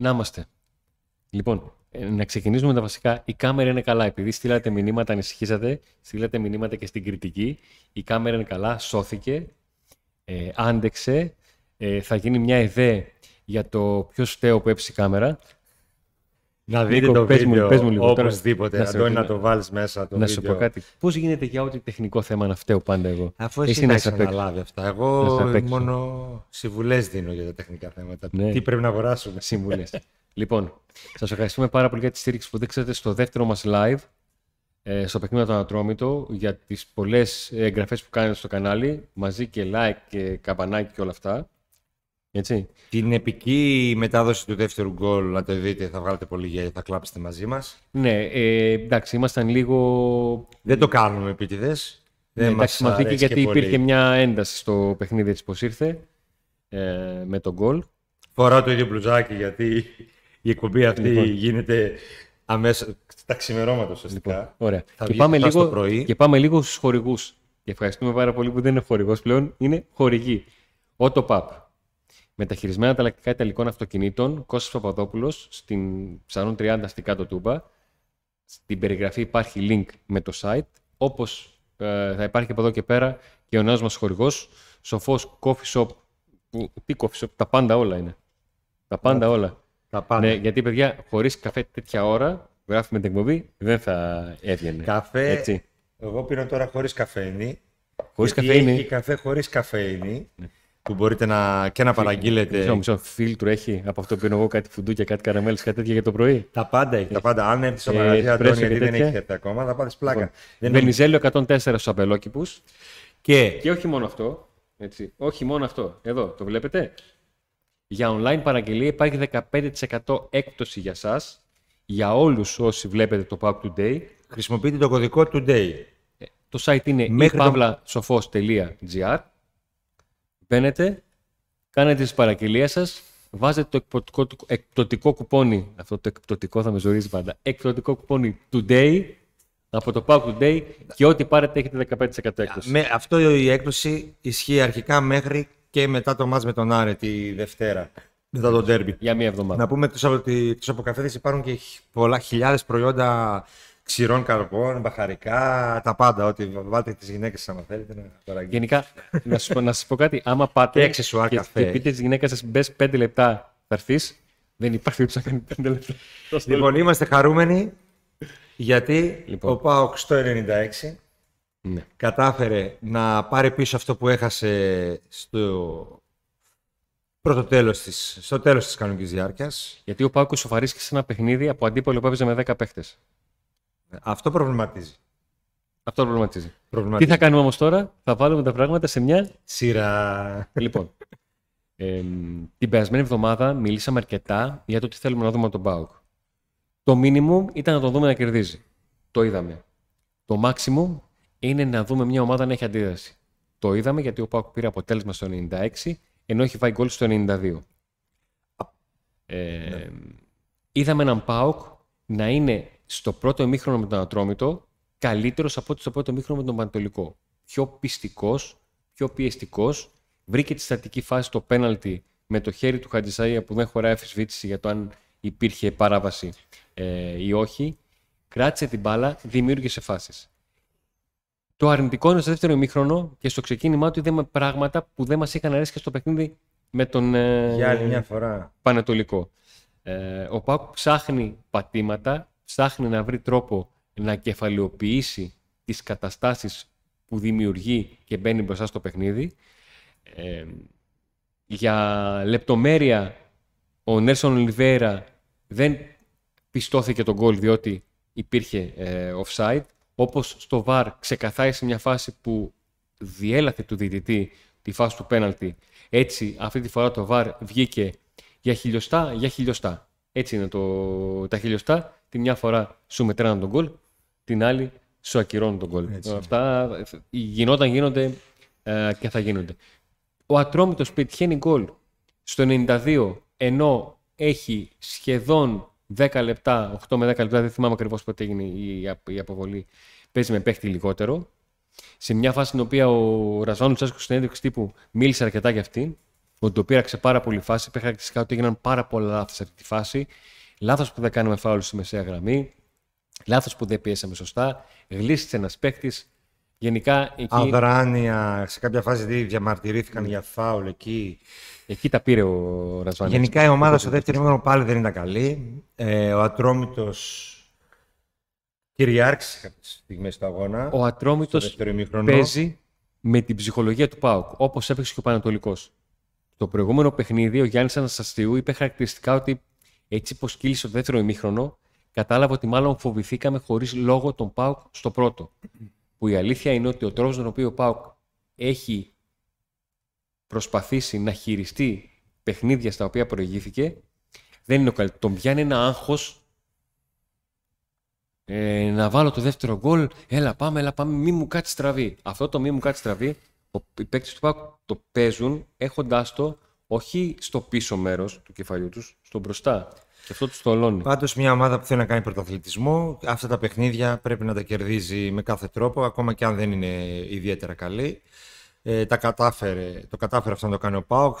Να είμαστε. Λοιπόν, ε, να ξεκινήσουμε με τα βασικά. Η κάμερα είναι καλά. Επειδή στείλατε μηνύματα, ανησυχήσατε, στείλατε μηνύματα και στην κριτική. Η κάμερα είναι καλά, σώθηκε, ε, άντεξε. Ε, θα γίνει μια ιδέα για το ποιος φταίω που έψησε η κάμερα. Να δείτε Νίκο, το πες μου- βίντεο πες μου λίγο τώρα. οπωσδήποτε. Να σε Αντώνη, να ρωτήσω- το βάλεις μέσα το να σου βίντεο. πω κάτι. Πώς γίνεται για ό,τι τεχνικό θέμα να φταίω πάντα εγώ; Αφού Εσύ εσύ να να είσαι έχεις απ' έξω. αναλάβει αυτά. Να Εγώ είσαι απ' έξω. μόνο συμβουλές δίνω για τα τεχνικά θέματα. Ναι. Τι πρέπει να αγοράσουμε. Συμβουλές. λοιπόν, σας ευχαριστούμε πάρα πολύ για τη στήριξη που δείξατε στο δεύτερο μας live ε, στο παιχνίδι το Ανατρόμητο για τις πολλές εγγραφές που κάνετε στο κανάλι μαζί και like και καμπανάκι και όλα αυτά. Έτσι. Την επική μετάδοση του δεύτερου γκολ να το δείτε, θα βγάλετε πολύ γέλιο, θα κλάψετε μαζί μας. Ναι, ε, εντάξει, ήμασταν λίγο. Δεν το κάνουμε επίτηδες. Ναι, Δεν εντάξει, μας μας βγήκε αρέσει γιατί και πολύ. υπήρχε μια ένταση στο παιχνίδι έτσι πως ήρθε ε, με τον γκολ. Φοράω το ίδιο μπλουζάκι γιατί η εκπομπή αυτή Λοιπόν. γίνεται αμέσως στα ξημερώματα ουσιαστικά. Λοιπόν, ωραία. Θα Και βγει πάμε, σωστά λίγο, στο πρωί. και πάμε λίγο στους χορηγούς. Και ευχαριστούμε πάρα πολύ που δεν είναι χορηγός πλέον, είναι χορηγοί. Auto Pub. Μεταχειρισμένα ανταλλακτικά ιταλικών αυτοκινήτων, Κώστας Παπαδόπουλος, στην Ψαρών 30 στην Κάτω Τούμπα. Στην περιγραφή υπάρχει link με το site. Όπως ε, θα υπάρχει από εδώ και πέρα και ο νέος μας χορηγός, Σοφός Coffee Shop. Που, τι coffee shop, τα πάντα όλα είναι. Τα πάντα όλα. Τα πάντα. Ναι, γιατί παιδιά, χωρίς καφέ τέτοια ώρα, γράφουμε την εκπομπή, δεν θα έβγαινε. Καφέ, Έτσι. εγώ πίνω τώρα χωρίς καφέινη. Χωρίς γιατί καφέινη. Έχει καφέ χωρίς καφέινη. Που μπορείτε να, και να παραγγείλετε. Μισό, μισό φίλτρο έχει από αυτό που πίνω εγώ κάτι φουντούκια, κάτι καραμέλες, κάτι τέτοια για το πρωί. Τα πάντα έχει. Τα πάντα. Αν έρθεις στο Ε, μαγαζί, Αντώνη, espresso γιατί και δεν τέτοια. έχει έρθει ακόμα, θα πάρεις πλάκα. δεν Βενιζέλιο 104 στους αμπελόκηπους. Και Και όχι μόνο αυτό, έτσι, όχι μόνο αυτό, εδώ, το βλέπετε. Για online παραγγελία υπάρχει 15% έκπτωση για σας, για όλους όσοι βλέπετε το Pub Today. χρησιμοποιείτε το κωδικό today. Το site είναι Μέχρι το- ipavlasofos.gr Μπαίνετε, κάνετε τις παραγγελίες σας, βάζετε το εκπτωτικό, εκπτωτικό κουπόνι, αυτό το εκπτωτικό θα με ζορίζει πάντα, εκπτωτικό κουπόνι today, από το Pub Today και ό,τι πάρετε έχετε 15% έκπτωση. Με, αυτό η έκπτωση ισχύει αρχικά μέχρι και μετά το μάτς με τον Άρε τη Δευτέρα. Μετά το ντέρμπι. Για μία εβδομάδα. Να πούμε τους από, τη- τους αποκαφέδες υπάρχουν και χι- πολλά χιλιάδες προϊόντα ξηρών καρπών, μπαχαρικά, τα πάντα. Ό,τι βάλτε τις γυναίκες άμα θέλετε να παραγγείλετε. Γενικά, να σας, πω, να σας πω κάτι, άμα πάτε Και αξεσουάρ και, καφέ. και πείτε της γυναίκας σας μπες 5 λεπτά θα έρθεις, δεν υπάρχει ούτε να κάνει 5 λεπτά. Λοιπόν, είμαστε χαρούμενοι γιατί Λοιπόν. ο ΠΑΟΚ στο 96 Ναι. κατάφερε να πάρει πίσω αυτό που έχασε στο πρώτο τέλος της, στο τέλος της κανονικής διάρκειας. Γιατί ο Πάκος σοφαρίστηκε σε ένα παιχνίδι από αντίπολο που έπαιζε με 10 παίχτες. Αυτό προβληματίζει. Αυτό προβληματίζει. Τι προβληματίζει. θα κάνουμε όμως τώρα, θα βάλουμε τα πράγματα σε μια Σειρά. Λοιπόν, ε, την περασμένη εβδομάδα μιλήσαμε αρκετά για το τι θέλουμε να δούμε από τον Πάουκ. Το minimum ήταν να τον δούμε να κερδίζει. Το είδαμε. Το maximum είναι να δούμε μια ομάδα να έχει αντίδραση. Το είδαμε γιατί ο Πάουκ πήρε αποτέλεσμα στο 96 ενώ έχει φάει γκολ στο 92. Ε, Είδαμε έναν Πάουκ να είναι στο πρώτο ημίχρονο με τον Ατρόμητο καλύτερος από ό,τι στο πρώτο ημίχρονο με τον Πανατολικό. Πιο πιστικός, πιο πιεστικός. Βρήκε τη στατική φάση στο πέναλτι με το χέρι του Χατζησαΐα που δεν χωράει αφισβήτηση για το αν υπήρχε παράβαση ε, ή όχι. Κράτησε την μπάλα, δημιούργησε φάσεις. Το αρνητικό είναι στο δεύτερο ημίχρονο και στο ξεκίνημά του είδαμε πράγματα που δεν μας είχαν αρέσει και στο παιχνίδι με τον ε, Για άλλη μια φορά. Πανετολικό. Ε, ο Πάκου ψάχνει πατήματα, ψάχνει να βρει τρόπο να κεφαλαιοποιήσει τις καταστάσεις που δημιουργεί και μπαίνει μπροστά στο παιχνίδι. Ε, για λεπτομέρεια, ο Νέλσον Ολιβέρα δεν πιστώθηκε τον γκολ διότι υπήρχε ε, offside. Όπως στο VAR ξεκαθάρισε μια φάση που διέλαθε του διαιτητή τη φάση του πέναλτι. Έτσι, αυτή τη φορά το VAR βγήκε για χιλιοστά, για χιλιοστά. Έτσι είναι το, τα χιλιοστά. Τη μια φορά σου μετράνε τον γκολ, την άλλη σου ακυρώνουν τον γκολ. Έτσι είναι. Αυτά ε, γινόταν, γίνονται ε, και θα γίνονται. Ο Ατρόμητος πετυχαίνει γκολ στο 92, ενώ έχει σχεδόν 10 λεπτά, 8 με 10 λεπτά, δεν θυμάμαι ακριβώς πότε έγινε η, απ- η αποβολή, παίζει με παίχτη λιγότερο. Σε μια φάση στην οποία ο Ρασβάνου Τσάσκος στην έντευξη τύπου μίλησε αρκετά για αυτή. ότι το πήραξε πάρα πολύ φάση. Υπήρχε χαρακτηριστικά ότι έγιναν πάρα πολλά λάθη σε αυτή τη φάση. Λάθος που δεν κάνουμε φάουλ στη μεσαία γραμμή. Λάθος που δεν πιέσαμε σωστά. Γλίστησε ένας παίκτης. Γενικά εκεί, Αδράνεια, σε κάποια φάση δι- διαμαρτυρήθηκαν για φάουλ εκεί. εκεί τα πήρε ο Ρασβάνης. Γενικά η ομάδα στο δεύτερο ημίχρονο πάλι δεν ήταν καλή. Ε, ο Ατρόμητος κυριάρχησε κάποιες στιγμές στο αγώνα. Ο στο Ατρόμητο δεύτερο ημίχρονο. παίζει με την ψυχολογία του ΠΑΟΚ, όπως έπαιξε και ο Πανατολικός. Στο προηγούμενο παιχνίδι, ο Γιάννης Αναστασίου είπε χαρακτηριστικά ότι έτσι πως κύλησε το δεύτερο ημίχρονο, κατάλαβε ότι μάλλον φοβηθήκαμε χωρίς λόγο τον ΠΑΟΚ στο πρώτο. Που η αλήθεια είναι ότι ο τρόπος τον οποίο ο ΠΑΟΚ έχει προσπαθήσει να χειριστεί παιχνίδια στα οποία προηγήθηκε δεν είναι ο καλύτερο. Τον πιάνει ένα άγχος ε, να βάλω το δεύτερο γκολ. Έλα, πάμε, έλα, πάμε. Μη μου κάτσεις στραβή. Αυτό το μη μου κάτσεις στραβή, ο- οι παίκτες του ΠΑΟΚ το παίζουν έχοντάς το όχι στο πίσω μέρος του κεφαλιού τους, στο μπροστά. Και αυτό τους θολώνει. Πάντως, μια ομάδα που θέλει να κάνει πρωταθλητισμό, αυτά τα παιχνίδια πρέπει να τα κερδίζει με κάθε τρόπο, ακόμα και αν δεν είναι ιδιαίτερα καλή. Ε, τα κατάφερε, το κατάφερε αυτό να το κάνει ο Πάοκ.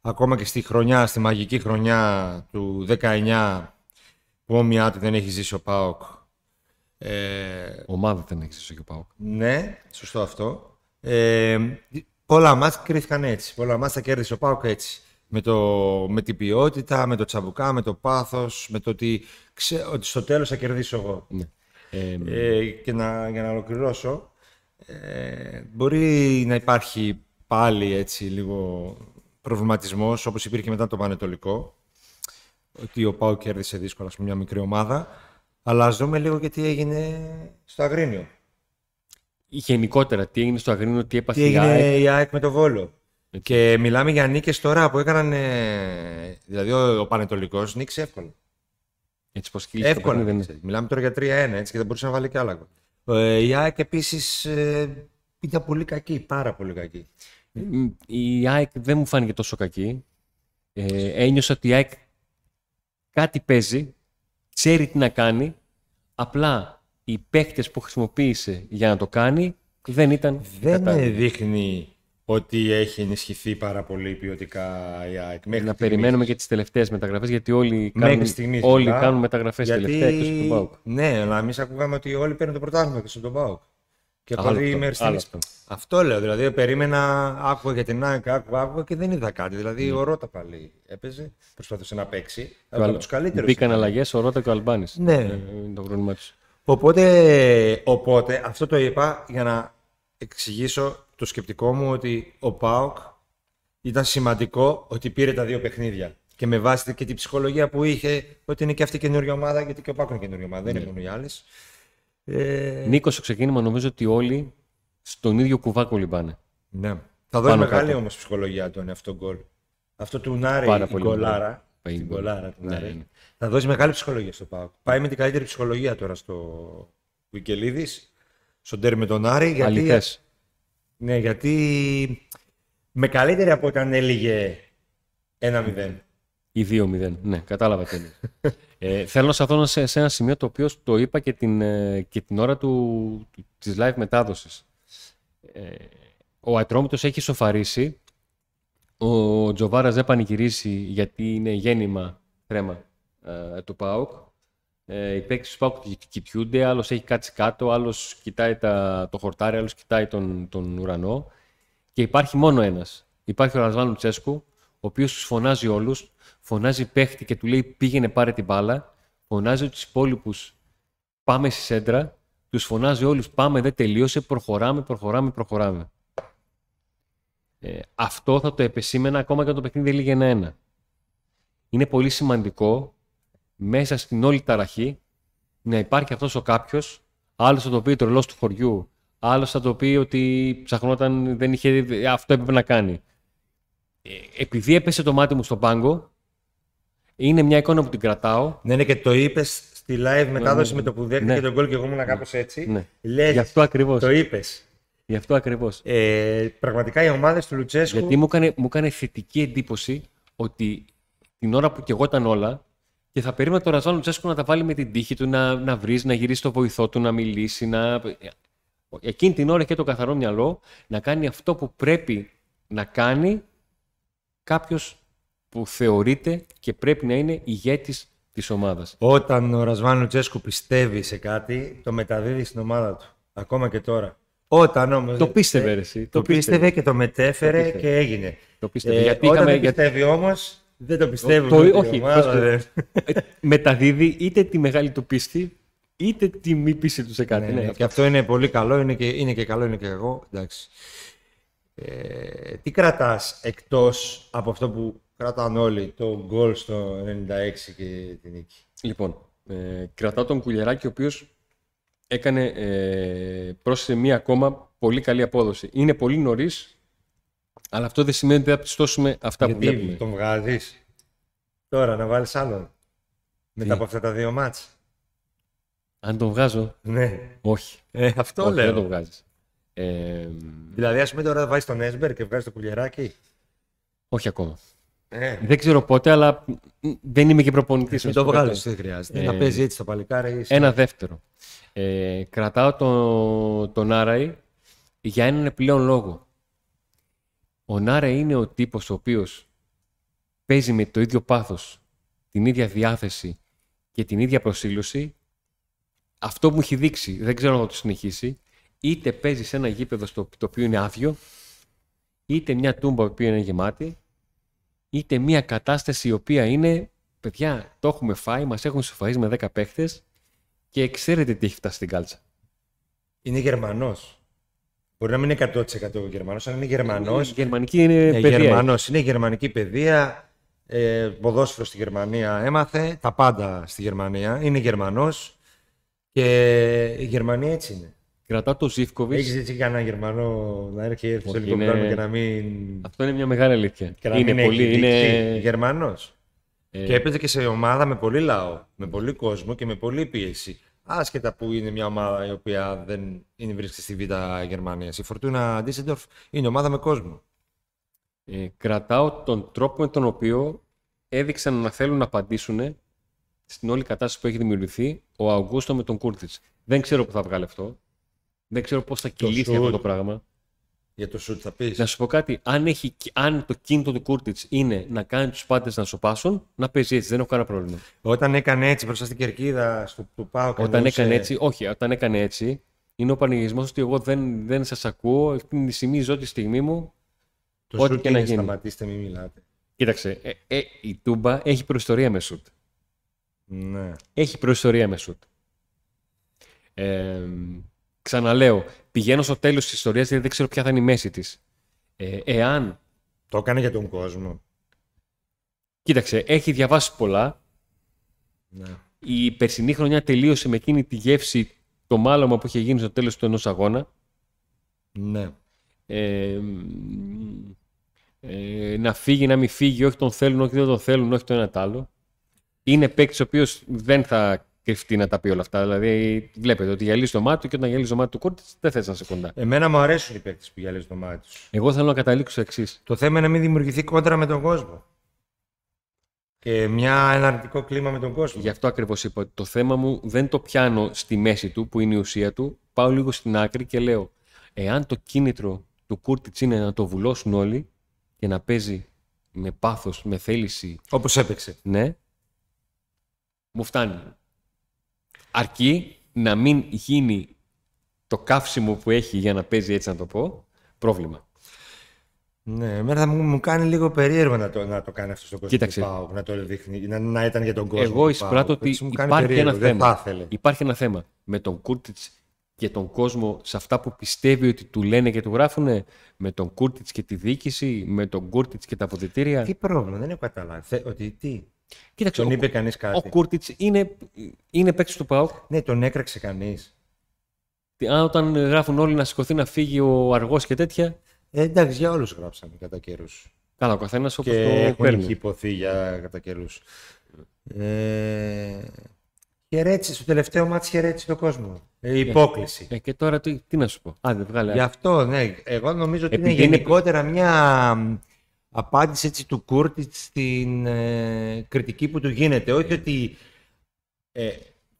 Ακόμα και στη χρονιά, στη μαγική χρονιά του 19, που όμοιά του δεν έχει ζήσει ο Πάοκ. Ε, Ομάδα δεν έχει ζήσει και ο ΠΑΟΚ. ναι, σωστό αυτό. Ε, πολλά μάτς κρίθηκαν έτσι. Πολλά μάτς τα κέρδισε ο Πάοκ έτσι. Με, το, με την ποιότητα, με το τσαμπουκά, με το πάθος, με το ότι, ξέ, ότι στο τέλος θα κερδίσω εγώ. Ναι. Ε, Ε, και να, για να ολοκληρώσω, ε, μπορεί να υπάρχει πάλι έτσι λίγο προβληματισμός, όπως υπήρχε μετά το Πανετολικό, ότι ο Πάο κέρδισε δύσκολα ας πούμε, μια μικρή ομάδα, αλλά ας δούμε λίγο και τι έγινε στο Αγρίνιο. Γενικότερα, τι έγινε στο Αγρίνιο, τι έπαθε Τι η ΑΕΚ. έγινε η ΑΕΚ με το Βόλο. Και μιλάμε για νίκες τώρα που έκαναν, ε, δηλαδή ο, ο Πανετολικός νίκησε εύκολα. Έτσι πως κύλησε το Εύκολα. παιχνίδι, νίκησε. Μιλάμε τώρα για 3-1 έτσι και δεν μπορούσε να βάλει και άλλα. γκολ. Ε, η ΑΕΚ επίσης ε, ήταν πολύ κακή, πάρα πολύ κακή. Μ, Η ΑΕΚ δεν μου φάνηκε τόσο κακή. Ε, ένιωσα ότι η ΑΕΚ κάτι παίζει, ξέρει τι να κάνει, απλά οι παίκτες που χρησιμοποίησε για να το κάνει δεν ήταν Δεν κατάλληλοι. δείχνει ότι έχει ενισχυθεί πάρα πολύ ποιοτικά η ΑΕΚ. Μέχρι Να στιγμής. περιμένουμε και τις τελευταίες μεταγραφές, γιατί όλοι Μέχρι κάνουν, στιγμής, όλοι μετά, κάνουν μεταγραφές γιατί... τελευταία εκτός από τον ΠΑΟΚ. Ναι, αλλά εμείς ακούγαμε ότι όλοι παίρνουν το πρωτάθλημα και στον Πάοκ. Και Άλλο πολλοί αυτό, μέχρι άλλο στιγμής- αυτό. Αυτό λέω. Δηλαδή, περίμενα, άκουγα για την ΑΕΚ, άκουγα, άκουγα και δεν είδα κάτι. Δηλαδή, ο Ρότα πάλι έπαιζε, προσπαθούσε να παίξει. Και Από ο- τους καλύτερους. Μπήκαν αλλαγές ο Ρότα και ο Αλμπάνης. Ναι. Ε, είναι το πρόβλημά τους. Οπότε, οπότε, αυτό το είπα για να εξηγήσω το σκεπτικό μου ότι ο ΠΑΟΚ ήταν σημαντικό ότι πήρε τα δύο παιχνίδια. Και με βάση και την ψυχολογία που είχε, ότι είναι και αυτή η καινούργια ομάδα, γιατί και ο ΠΑΟΚ είναι καινούργια ομάδα, δεν είναι μόνο οι άλλες. Ε, Νίκος, στο ξεκίνημα νομίζω ότι όλοι στον ίδιο κουβά κολυμπάνε. ναι. Θα δώσει Πάνω μεγάλη κάτω. όμως ψυχολογία τον αυτό γκολ. Αυτό του Νάρη, Πάρα η πολύ γκολάρα. μεγάλο. Την Πολύ γκολάρα του Ναι, Νάρη. Ναι. Θα δώσει μεγάλη ψυχολογία στο ΠΑΟΚ. Πάει με την καλύτερη ψυχολογία τώρα στο Βικελίδης, στον τέρμι με τον Άρη. Γιατί Αληθές. Ναι, γιατί με καλύτερη από όταν έλεγε 1-0. Ή 2-0. Ναι, κατάλαβα τι είναι. ε, θέλω να σταθώ σε, σε ένα σημείο το οποίος το είπα και την, ε, και την ώρα του, του, της live μετάδοσης. Ε, ο Ατρόμητος έχει σοφαρίσει. Ο Τζοβάρας δεν πανηγυρίσει γιατί είναι γέννημα τρέμα ε, του ΠΑΟΚ. Ε, οι παίκτες του ΠΑΟΚ κοιτιούνται, άλλος έχει κάτσει κάτω, άλλος κοιτάει τα, το χορτάρι, άλλος κοιτάει τον, τον ουρανό. Και υπάρχει μόνο ένας. Υπάρχει ο Ρασβάν Λουτσέσκου, ο οποίος τους φωνάζει όλους, φωνάζει παίχτη και του λέει πήγαινε πάρε την μπάλα, φωνάζει τους υπόλοιπους πάμε στη σέντρα, τους φωνάζει όλους πάμε δεν τελείωσε, προχωράμε, προχωράμε, προχωράμε. Ε, αυτό θα το επεσήμενα ακόμα και αν το παιχνίδι έλεγε ένα-ένα. Είναι πολύ σημαντικό μέσα στην όλη ταραχή να υπάρχει αυτός ο κάποιος, άλλος θα το πει τρελός του χωριού, άλλος θα το πει ότι ψαχνόταν, δεν είχε, αυτό έπρεπε να κάνει. Ε, επειδή έπεσε το μάτι μου στον πάγκο, είναι μια εικόνα που την κρατάω. Ναι, ναι, και το είπες στη live μετάδοση ναι, με το που δέχτηκε ναι. τον γκολ και εγώ ήμουν κάπως έτσι. Ναι. Λες, Γι' αυτό ακριβώς. το είπες. Γι' αυτό ακριβώς. Ε, πραγματικά οι ομάδες του Λουτσέσκου. Γιατί μου έκανε, μου έκανε θετική εντύπωση ότι την ώρα που κι εγώ ήταν όλα και θα περίμενα τον Ραζάν Λουτσέσκου να τα βάλει με την τύχη του, να, να βρεις, να γυρίσεις το βοηθό του, να μιλήσει, να... Εκείνη την ώρα είχε το καθαρό μυαλό να κάνει αυτό που πρέπει να κάνει κάποιος που θεωρείται και πρέπει να είναι ηγέτης της ομάδας. Όταν ο Ρασβάν Λουτσέσκου πιστεύει σε κάτι, το μεταδίδει στην ομάδα του. Ακόμα και τώρα. Όταν όμως... Το πίστευε, ρε, εσύ. Το, το πίστευε και το μετέφερε Το πίστευε. και έγινε. Το πίστευε. Ε, γιατί όταν είχαμε, δεν γιατί- πιστεύει όμως, δεν το πιστεύει. Το- ούτε η όχι, ομάδα, πώς το- δεν- ε, μεταδίδει είτε τη μεγάλη του πίστη, είτε τη μη πίστη του σε κάτι. Ναι, Ναι, ναι, αυτό. Και αυτό είναι πολύ καλό, είναι και, είναι και καλό, είναι και κακό. Εντάξει. Ε, τι κρατάς εκτός από αυτό που κρατάνε όλοι, το γκολ στο 96 και την νίκη; Λοιπόν, ε, κρατάω τον Κουλιεράκη, ο οποίος έκανε, ε, πρόσθεσε μία ακόμα πολύ καλή απόδοση. Είναι πολύ νωρίς, αλλά αυτό δεν σημαίνει ότι θα πιστώσουμε αυτά που Γιατί βλέπουμε. τον βγάζεις; Τώρα να βάλεις άλλον. Μετά από αυτά τα δύο μάτς. Αν τον βγάζω, Ναι. όχι. Ε, αυτό όχι, λέω. δεν τον βγάζεις. Ε, Δηλαδή, ας πούμε τώρα βάζεις τον Έσμπερ και βγάζεις το κουλιεράκι. όχι ακόμα. Ε, Δεν ξέρω πότε, αλλά μ, δεν είμαι και προπονητής. μην να το σου πω βγάλεις, κάτι. δεν χρειάζεται. Ε, να παίζει έτσι το παλικάρι. Ένα δεύτερο. Ε, κρατάω τον, τον Άραη για έναν επιπλέον λόγο. Ο Νάραη είναι ο τύπος ο οποίος παίζει με το ίδιο πάθος, την ίδια διάθεση και την ίδια προσήλωση. Αυτό που μου έχει δείξει, δεν ξέρω αν θα το συνεχίσει, είτε παίζει σε ένα γήπεδο στο, το οποίο είναι άδειο, είτε μια τούμπα η οποία είναι γεμάτη, είτε μια κατάσταση η οποία είναι, παιδιά, το έχουμε φάει, μας έχουν σοφαίσει με 10 παίχτες και ξέρετε τι έχει φτάσει στην κάλτσα. Είναι Γερμανός. Μπορεί να μην είναι 100% Γερμανός, αλλά είναι Η Γερμανός. γερμανική είναι Ε, παιδεία. Γερμανός. Είναι γερμανική παιδεία. Ε, ποδόσφαιρο στη Γερμανία έμαθε. Τα πάντα στη Γερμανία. Είναι Γερμανός. Και η Γερμανία έτσι είναι. Κρατάω το Ζήφκοβιτς. Έχεις έτσι κανένα Γερμανό να έρχεται στο Όχι, ελληνικό είναι- πλάνο και να μην. Αυτό είναι μια μεγάλη αλήθεια. Και να είναι μην πολύ. έχει Είναι... δείξει. Γερμανός. ε, Και έπαιζε και σε ομάδα με πολύ λαό, με πολύ κόσμο και με πολύ πίεση. Άσχετα που είναι μια ομάδα η οποία δεν είναι βρίσκεται στη Β' Γερμανίας. Η Φορτούνα Ντίσεντορφ είναι ομάδα με κόσμο. ε, κρατάω τον τρόπο με τον οποίο έδειξαν να θέλουν να απαντήσουν στην όλη κατάσταση που έχει δημιουργηθεί ο Αυγούστο με τον Κούρτιτς. Δεν ξέρω πού θα βγάλει αυτό. Δεν ξέρω πώς θα κυλήσει αυτό σουτ. το πράγμα. Για το σουτ θα πεις. Να σου πω κάτι. Αν, έχει, αν το κίνητο του Κούρτιτς είναι να κάνει τους πάντες να σοπάσουν, να παίζει έτσι. Δεν έχω κανένα πρόβλημα. Όταν έκανε έτσι μπροστά στην κερκίδα στο, του Πάου Όταν έκανε έτσι, όχι, όταν έκανε έτσι, είναι ο πανηγυρισμός ότι εγώ δεν, δεν σας ακούω. Εκείνη τη στιγμή ζω τη στιγμή μου. Το ό,τι σουτ και να είναι γίνει. σταματήστε, μην μιλάτε. Κοίταξε, ε, ε, η Τούμπα έχει προϊστορία με σουτ. Ναι. Έχει προϊστορία με σουτ. Ε, ξαναλέω, πηγαίνω στο τέλος της ιστορίας γιατί δεν ξέρω ποια θα είναι η μέση της. Ε, εάν, Το έκανε για τον κόσμο. κοίταξε, έχει διαβάσει πολλά. Ναι. Η περσινή χρονιά τελείωσε με εκείνη τη γεύση, το μάλωμα που είχε γίνει στο τέλος του ενός αγώνα. ναι. Ε, μ, ε, να φύγει, να μην φύγει, όχι τον θέλουν, όχι δεν τον θέλουν, όχι το ένα τ' άλλο. Είναι παίκτης ο οποίος δεν θα κρυφτεί να τα πει όλα αυτά. Δηλαδή, βλέπετε ότι γυαλίζει το μάτι του και όταν γυαλίζει το μάτι του κόρτη, δεν θες να είσαι κοντά. Εμένα μου αρέσουν οι παίκτες που γυαλίζουν το μάτι τους. Εγώ θέλω να καταλήξω στο εξής. Το θέμα είναι να μην δημιουργηθεί κόντρα με τον κόσμο. Και μια, ένα αρνητικό κλίμα με τον κόσμο. Γι' αυτό ακριβώς είπα ότι το θέμα μου δεν το πιάνω στη μέση του, που είναι η ουσία του. Πάω λίγο στην άκρη και λέω, εάν το κίνητρο του Κούρτιτς είναι να το βουλώσουν όλοι και να παίζει με πάθος, με θέληση Όπως έπαιξε. Ναι. Μου φτάνει. Αρκεί να μην γίνει το καύσιμο που έχει για να παίζει έτσι να το πω, πρόβλημα. Ναι, εμένα μου, μου κάνει λίγο περίεργο να το, να το κάνει αυτό στον κόσμο Κοίταξε. του ΠΑΟΚ, να το δείχνει, να, να ήταν για τον κόσμο. Εγώ του εισπράττω ΠΑΟΚ. ότι Έτσι μου κάνει υπάρχει περίεργο, ένα δεν θέμα. θα ήθελε. Υπάρχει ένα θέμα με τον Κούρτιτς και τον κόσμο σε αυτά που πιστεύει ότι του λένε και του γράφουν, με τον Κούρτιτς και τη διοίκηση, με τον Κούρτιτς και τα αποδητήρια. Τι πρόβλημα, δεν έχω καταλάβει. Θε- ότι τι. Κοίταξε, Τον ο, είπε κανείς ο κάτι. Κούρτιτς είναι, είναι παίκτης του ΠΑΟΚ. Ναι, τον έκραξε κανείς. Αν όταν γράφουν όλοι να σηκωθεί να φύγει ο αργός και τέτοια, Ε, εντάξει, για όλους γράψαμε κατά καιρούς. καλά, ο καθένας όπως Και το έχουν παίρνει. έχει υποθεί για κατά καιρούς. Ε, χαιρέτησε, στο τελευταίο μάτι χαιρέτησε τον κόσμο. Ε, υπόκληση. Ε, και τώρα τι, τι να σου πω. Άντε, βγάλε. Γι' αυτό, ναι, εγώ νομίζω ότι Επειδή είναι είναι- γενικότερα μια μ, απάντηση έτσι, του Κούρτιτ στην ε, κριτική που του γίνεται. Όχι ότι ε,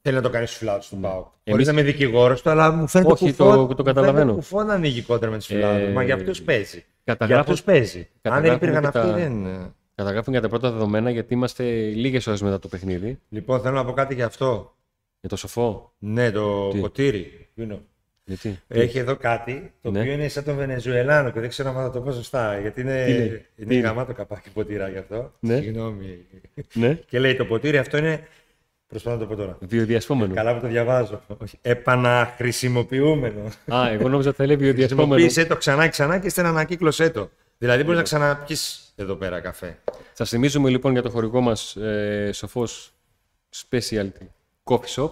θέλει να το κάνει στους φιλάθλους του ΠΑΟΚ. Χωρίς Εμείς- να είμαι δικηγόρος του, αλλά μου φαίνεται Όχι, κουφό, το- το καταλαβαίνω. μου φαίνεται κουφό να ανοίγει κόντρα με τους φιλάθλους. Ε, Μα για αυτούς παίζει. Για Καταγράφω, αυτούς παίζει. Αν δεν καταγράφουμε υπήρχαν και αυτοί, τα- δεν. καταγράφουμε για τα πρώτα δεδομένα γιατί είμαστε λίγες ώρες μετά το παιχνίδι. Λοιπόν, θέλω να πω κάτι για αυτό. Για το σοφό. Ναι, το Τι; ποτήρι. Είναι. Γιατί; Έχει εδώ κάτι το Ναι. οποίο είναι σαν τον Βενεζουελάνο και δεν ξέρω αν θα το πω σωστά. Γιατί είναι, Τι λέει; είναι Τι είναι; γαμάτο καπάκι ποτήρα γι' αυτό. Ναι. Συγγνώμη. Ναι. Και λέει το ποτήρι αυτό είναι. Προσπαθώ να το πω τώρα. Βιοδιασπόμενο. Καλά που το διαβάζω. Όχι. Επαναχρησιμοποιούμενο. Α, εγώ νόμιζα ότι θα λέει βιοδιασπόμενο. Χρησιμοποίησε το ξανά και ξανά και ύστερα ανακύκλωσέ το. Δηλαδή μπορείς να ξαναπιείς εδώ πέρα καφέ. Σα θυμίζουμε λοιπόν για το χορηγό μας ε, σοφός Specialty Coffee Shop.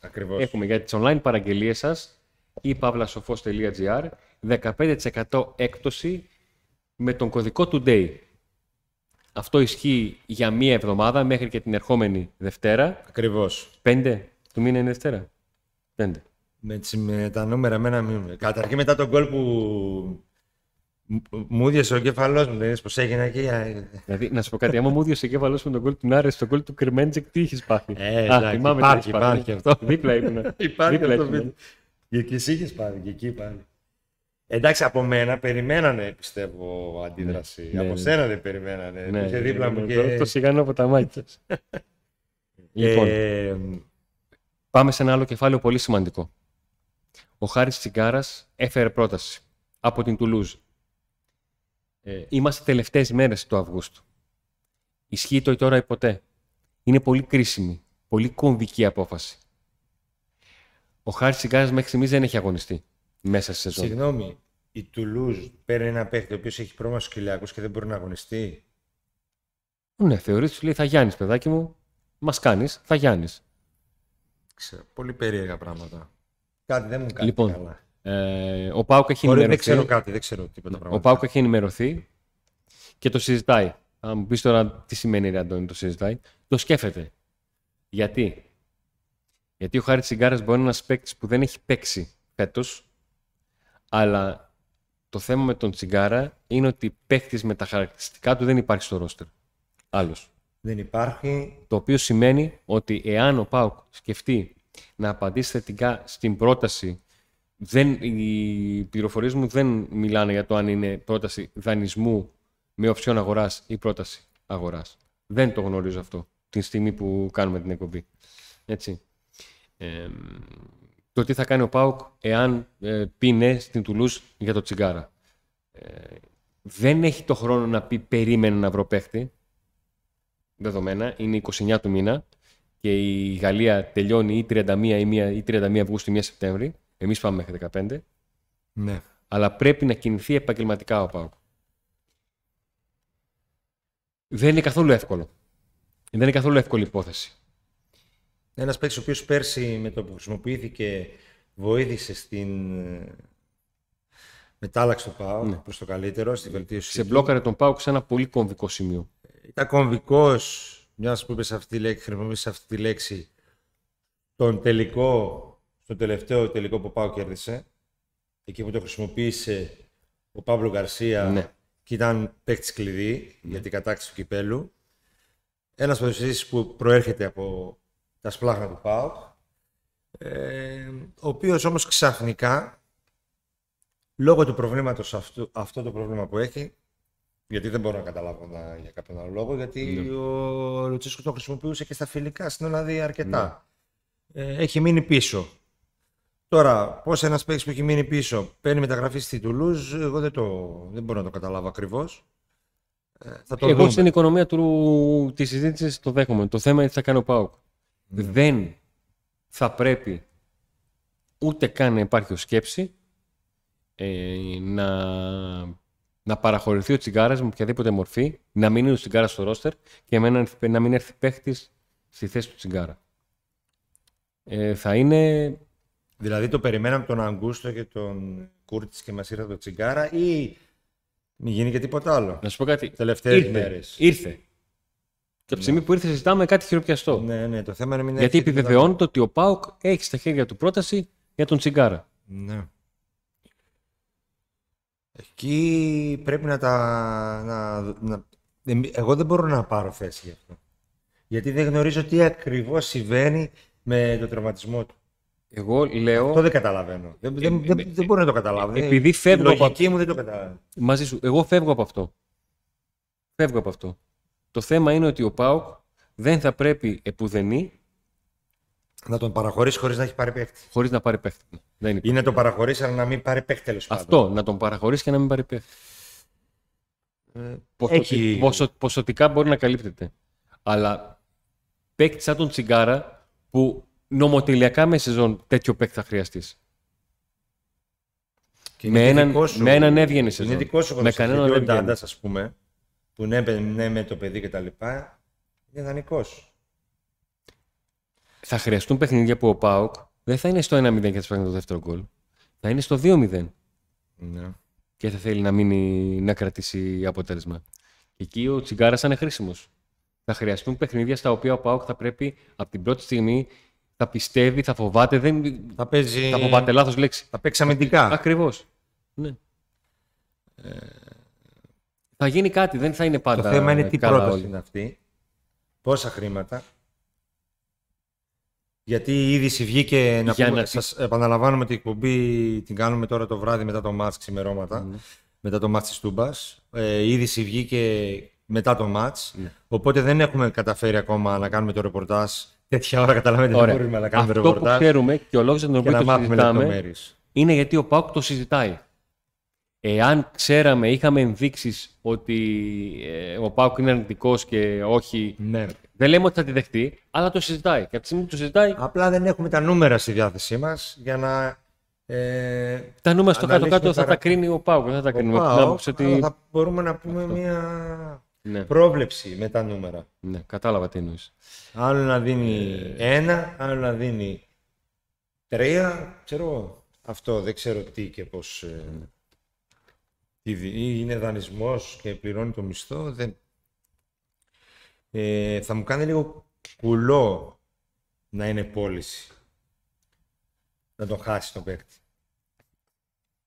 Ακριβώς. Έχουμε για τις online παραγγελίες σας ή pavlasofos.gr 15% έκπτωση με τον κωδικό Today. Αυτό ισχύει για μία εβδομάδα μέχρι και την ερχόμενη Δευτέρα. Ακριβώς. 5 του μήνα είναι Δευτέρα. 5. Με, τις- με τα νούμερα μένα μείνουν. Καταρχήν μετά τον γκολ που μου- μου έδιωσε ο κεφαλός μου, δεν είδες πως έγινε εκεί. α, Δηλαδή, να σου πω κάτι, άμα μου έδιωσε κέφαλο με τον γκολ του Νάρε στο γκολ του Κρεμέντζεκ, τι έχεις πάθει; Ε, Α, εντάξει, θυμάμαι υπάρχει, τι έχεις πάθει. υπάρχει αυτό. Δίπλα ήμουν. Υπάρχει Δίπλα αυτό το ήμουν. βίντεο. Και και εσύ είχες πάρει, και εκεί πάλι. Εντάξει, από μένα περιμένανε, πιστεύω, αντίδραση. Ναι, από ναι. σένα δεν περιμένανε. Ναι, Είχε δίπλα μου ναι, και... Το σιγανό από τα μάτια. λοιπόν, Ε, Πάμε σε ένα άλλο κεφάλαιο πολύ σημαντικό. Ο Χάρης Τσιγκάρας έφερε πρόταση από την Τουλούζ. Ε, είμαστε τελευταίες μέρες του Αυγούστου. Ισχύει το τώρα ή ποτέ; Είναι πολύ κρίσιμη, πολύ κομβική απόφαση. Ο Χάρης Τσιγκάρας μέχρι στιγμής δεν έχει αγωνιστεί μέσα στη σεζόν. Συγγνώμη, η Τουλούζ παίρνει ένα παίχτη ο οποίος έχει πρόβλημα στους κοιλιακού και δεν μπορεί να αγωνιστεί; Ναι, θεωρείς, του λέει θα Γιάννης παιδάκι μου, μας κάνεις, θα Γιάννης. Ξέρω, πολύ περίεργα πράγματα. Κάτι δεν μου κάνει Λοιπόν, καλά. Ε, ο Πάουκ έχει Χωρίς, δεν ενημερωθεί. ξέρω κάτι, δεν ξέρω τίποτα Ο πράγματα. Πάουκ έχει ενημερωθεί και το συζητάει. Αν μου πεις τώρα τι σημαίνει ρε Αντώνη το συζητάει, το σκέφτεται. Γιατί; Γιατί ο Χάρη Τσιγκάρας μπορεί να είναι ένας παίκτης που δεν έχει παίξει φέτος, αλλά το θέμα με τον Τσιγκάρα είναι ότι παίκτης με τα χαρακτηριστικά του δεν υπάρχει στο ρόστερ. Άλλος. Δεν υπάρχει. Το οποίο σημαίνει ότι εάν ο Πάουκ σκεφτεί να απαντήσει θετικά στην πρόταση, δεν, οι πληροφορίες μου δεν μιλάνε για το αν είναι πρόταση δανεισμού με οψιόν αγοράς ή πρόταση αγοράς. Δεν το γνωρίζω αυτό την στιγμή που κάνουμε την εκπομπή. Έτσι. Ε, το τι θα κάνει ο Πάουκ εάν ε, πει ναι στην Τουλούζ για το τσιγκάρα. Ε, δεν έχει το χρόνο να πει περίμενε να βρω παίχτη δεδομένα, είναι 29 του μήνα και η Γαλλία τελειώνει ή 31 ή, 1, ή 31 Αυγούστου ή 1 Σεπτέμβρη. Εμείς πάμε μέχρι 15. Ναι. Αλλά πρέπει να κινηθεί επαγγελματικά ο ΠΑΟΚ. Δεν είναι καθόλου εύκολο. Δεν είναι καθόλου εύκολη υπόθεση. Ένας παίκτης ο οποίος πέρσι με το που χρησιμοποιήθηκε βοήθησε στην ε, μετάλλαξη του ΠΑΟ Ναι. προς το καλύτερο, στη βελτίωση. Σε του. μπλόκαρε τον ΠΑΟΚ σε ένα πολύ κομβικό σημείο. Ήταν κομβικός, μιας που είπες αυτή τη λέξη, χρησιμοποίησες αυτή τη λέξη, τον τελικό, στο τελευταίο τελικό που ο ΠΑΟ κέρδισε. Εκεί που το χρησιμοποίησε ο Παύλο Γκαρσία Ναι. και ήταν παίκτης κλειδί για την κατάκτηση του κυπέλου. Ένας ποδοσφαιριστής που προέρχεται από τα σπλάχνα του ΠΑΟΚ, ε, ο οποίος όμως ξαφνικά, λόγω του προβλήματος αυτού, αυτό το πρόβλημα που έχει, γιατί δεν μπορώ να καταλάβω να, για κάποιον άλλο λόγο, γιατί Ναι. ο Λουτσίσκος το χρησιμοποιούσε και στα φιλικά στην Ολλανδία αρκετά. Ε, έχει μείνει πίσω. Τώρα, πώς ένας παίκτης που έχει μείνει πίσω παίρνει μεταγραφή στη Τουλούζ, εγώ δεν, το, δεν μπορώ να το καταλάβω ακριβώς. Ε, θα το Εγώ δούμε. στην οικονομία του, της συζήτησης το δέχομαι. Το θέμα είναι τι θα κάνει ο ΠΑΟΚ. Δεν θα πρέπει ούτε καν να υπάρχει ως σκέψη ε, να, να παραχωρηθεί ο τσιγκάρας με οποιαδήποτε μορφή, να μην είναι ο τσιγκάρας στο ρόστερ και εμένα να έρθει- να μην έρθει παίχτης στη θέση του τσιγκάρα. Ε, θα είναι Δηλαδή το περιμέναμε τον Αγκούστο και τον Κούρτης και μας ήρθε το τσιγκάρα ή μην γίνει και τίποτα άλλο; Να σου πω κάτι. Τελευταίες ήρθε. μέρες. Ήρθε. Και από τη στιγμή που ήρθε, συζητάμε κάτι χειροπιαστό. Ναι, ναι, το θέμα είναι μην Γιατί έρθει τίποτα επιβεβαιώνεται ότι ο Πάουκ έχει στα χέρια του πρόταση για τον Τσιγκάρα. άλλο. Ναι. Εκεί πρέπει να τα. Να, να... εμ- Εγώ δεν μπορώ να πάρω θέση γι' αυτό. Γιατί δεν γνωρίζω τι ακριβώς συμβαίνει με τον τραυματισμό του. Εγώ λέω. Αυτό δεν καταλαβαίνω. Δεν, δεν, δεν, ε, δεν μπορώ να το καταλάβω. επειδή Η φεύγω από- λογική μου δεν το καταλαβαίνω. Μαζί σου. Εγώ φεύγω από αυτό. Φεύγω από αυτό. Το θέμα είναι ότι ο Πάουκ δεν θα πρέπει επουδενή Να τον παραχωρήσει χωρίς να έχει πάρει παίχτη. χωρίς να πάρει παίχτη. Δεν υπάρχει. Ή να τον παραχωρήσει, αλλά να μην πάρει παίχτη τέλος πάντων. Αυτό, να τον παραχωρήσει και να μην πάρει παίχτη. Ε, Ποσοτι- Έχει- ποσο- ποσοτικά μπορεί να καλύπτεται. Αλλά παίκτη σαν τον Τσιγκάρα που νομοτελειακά μες σεζόν τέτοιο παίκτη θα χρειαστείς. Και με είναι έναν- δικός σου- με έναν έβγαινε σεζόν. Είναι δικός σου Με γνωστό. κανέναν Γιατί δεν Ο βγαίνει. Ντάντας, ας πούμε, που ναι, παι- ναι, με το παιδί κτλ. Είναι δανεικός. Θα χρειαστούν παιχνίδια που ο Πάοκ δεν θα είναι στο 1-0 και θα σπάει το δεύτερο γκολ. Θα είναι στο 2-0 Ναι. και θα θέλει να μείνει να κρατήσει αποτέλεσμα. Και εκεί ο Τσιγκάρας θα είναι χρήσιμος. Θα χρειαστούν παιχνίδια στα οποία ο Πάοκ θα πρέπει από την πρώτη στιγμή θα πιστεύει, θα φοβάται. Δεν... Θα παίζει. Θα φοβάται λάθος λέξη. Θα παίξει αμυντικά. Ακριβώς. Ναι. Θα γίνει κάτι, δεν θα είναι πάντα. Το θέμα είναι τι καλά πρόταση όλοι. είναι αυτή. Πόσα χρήματα. Γιατί η είδηση βγήκε να Για πούμε, να- σας επαναλαμβάνουμε ότι η εκπομπή την κάνουμε τώρα το βράδυ μετά το μάτς ξημερώματα, Ναι. μετά το μάτς της Τούμπας. Ε, η είδηση βγήκε μετά το μάτς, Ναι. οπότε δεν έχουμε καταφέρει ακόμα να κάνουμε το ρεπορτάζ. Τέτοια ώρα καταλαβαίνετε δεν Ωραία. μπορούμε να κάνουμε Αυτό που ρεπορτάζ ξέρουμε και ο λόγο για τον και οποίο να το μάθουμε συζητάμε λεπτομέρειες. είναι γιατί ο Πάουκ το συζητάει. Εάν ξέραμε, είχαμε ενδείξεις ότι ε, ο Πάουκ είναι αρνητικός και όχι. Ναι. Δεν λέμε ότι θα τη δεχτεί, αλλά το συζητάει. Και από τη στιγμή που το συζητάει, Απλά δεν έχουμε τα νούμερα στη διάθεσή μας για να... Ε, τα νούμερα στο αναλύσουμε κάτω-κάτω θα τα παρα- κρίνει ο Πάουκ. Δεν θα τα ο κρίνουμε. από την ΠΑΟΚ, άποψη ότι- αλλά θα μπορούμε να πούμε μια Ναι, πρόβλεψη με τα νούμερα. ναι, κατάλαβα τι εννοείς. Άλλο να δίνει ένα, άλλο να δίνει τρία, ξέρω εγώ. Αυτό δεν ξέρω τι και πώς... ε, τι δι- ή είναι δανεισμός και πληρώνει το μισθό. Δεν... Ε, θα μου κάνει λίγο κουλό να είναι πώληση. Να τον χάσει τον παίκτη.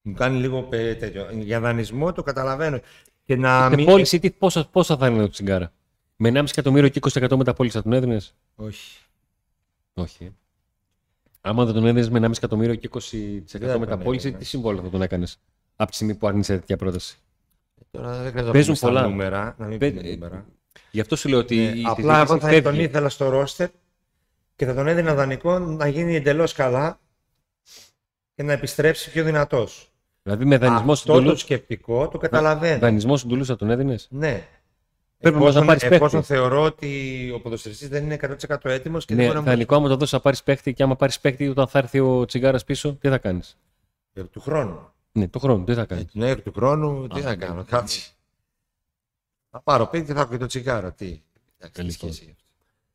Μου κάνει λίγο πε- τέτοιο. Για δανεισμό το καταλαβαίνω. Και να Και μην... πώληση, τι, πόσα, πόσα θα είναι το τσιγκάρα; Με 1,5 εκατομμύριο και 20% μεταπόλησης θα τον έδινες; Όχι. Όχι. Άμα δεν τον έδινες με 1,5 εκατομμύριο και 20% τον μεταπόληση, έδινα. τι συμβόλαιο θα τον έκανες; Από τη στιγμή που αρνείσαι τέτοια πρόταση. Τώρα δεν χρειάζεται να Παίζουν πούμε στα πολλά. νούμερα. Να μην Παι- πούμε νούμερα. Γι' αυτό σου λέω ότι. Ε, η απλά εγώ συζήτηση θα τον φεύγει. ήθελα στο ρόστερ και θα τον έδινα δανεικό να γίνει εντελώς καλά και να επιστρέψει πιο δυνατός. Δηλαδή με δανεισμό Αυτό το συντολού. σκεπτικό το καταλαβαίνω. Δανεισμό συντολούς θα τον έδινες; Ναι. Πρέπει όμως να εφόσον, πάρεις παίκτη. εφόσον θεωρώ ότι ο ποδοσφαιριστής δεν είναι 100% έτοιμος και δεν Ναι, μπορεί να μου δανεικό άμα το δώσει να πάρεις παίχτη και άμα πάρεις παίχτη όταν θα έρθει ο τσιγκάρας πίσω, τι θα κάνεις; Ε, του χρόνου. Ναι, το χρόνο, τι θα Ε, κάνεις; Την αίρη του χρόνου, τι Α, θα ναι. κάνω, κάτσε. Θα πάρω παίκτη και θα έχω και το τσιγάρο. Τι. Εντάξει, τι Λοιπόν. σχέση.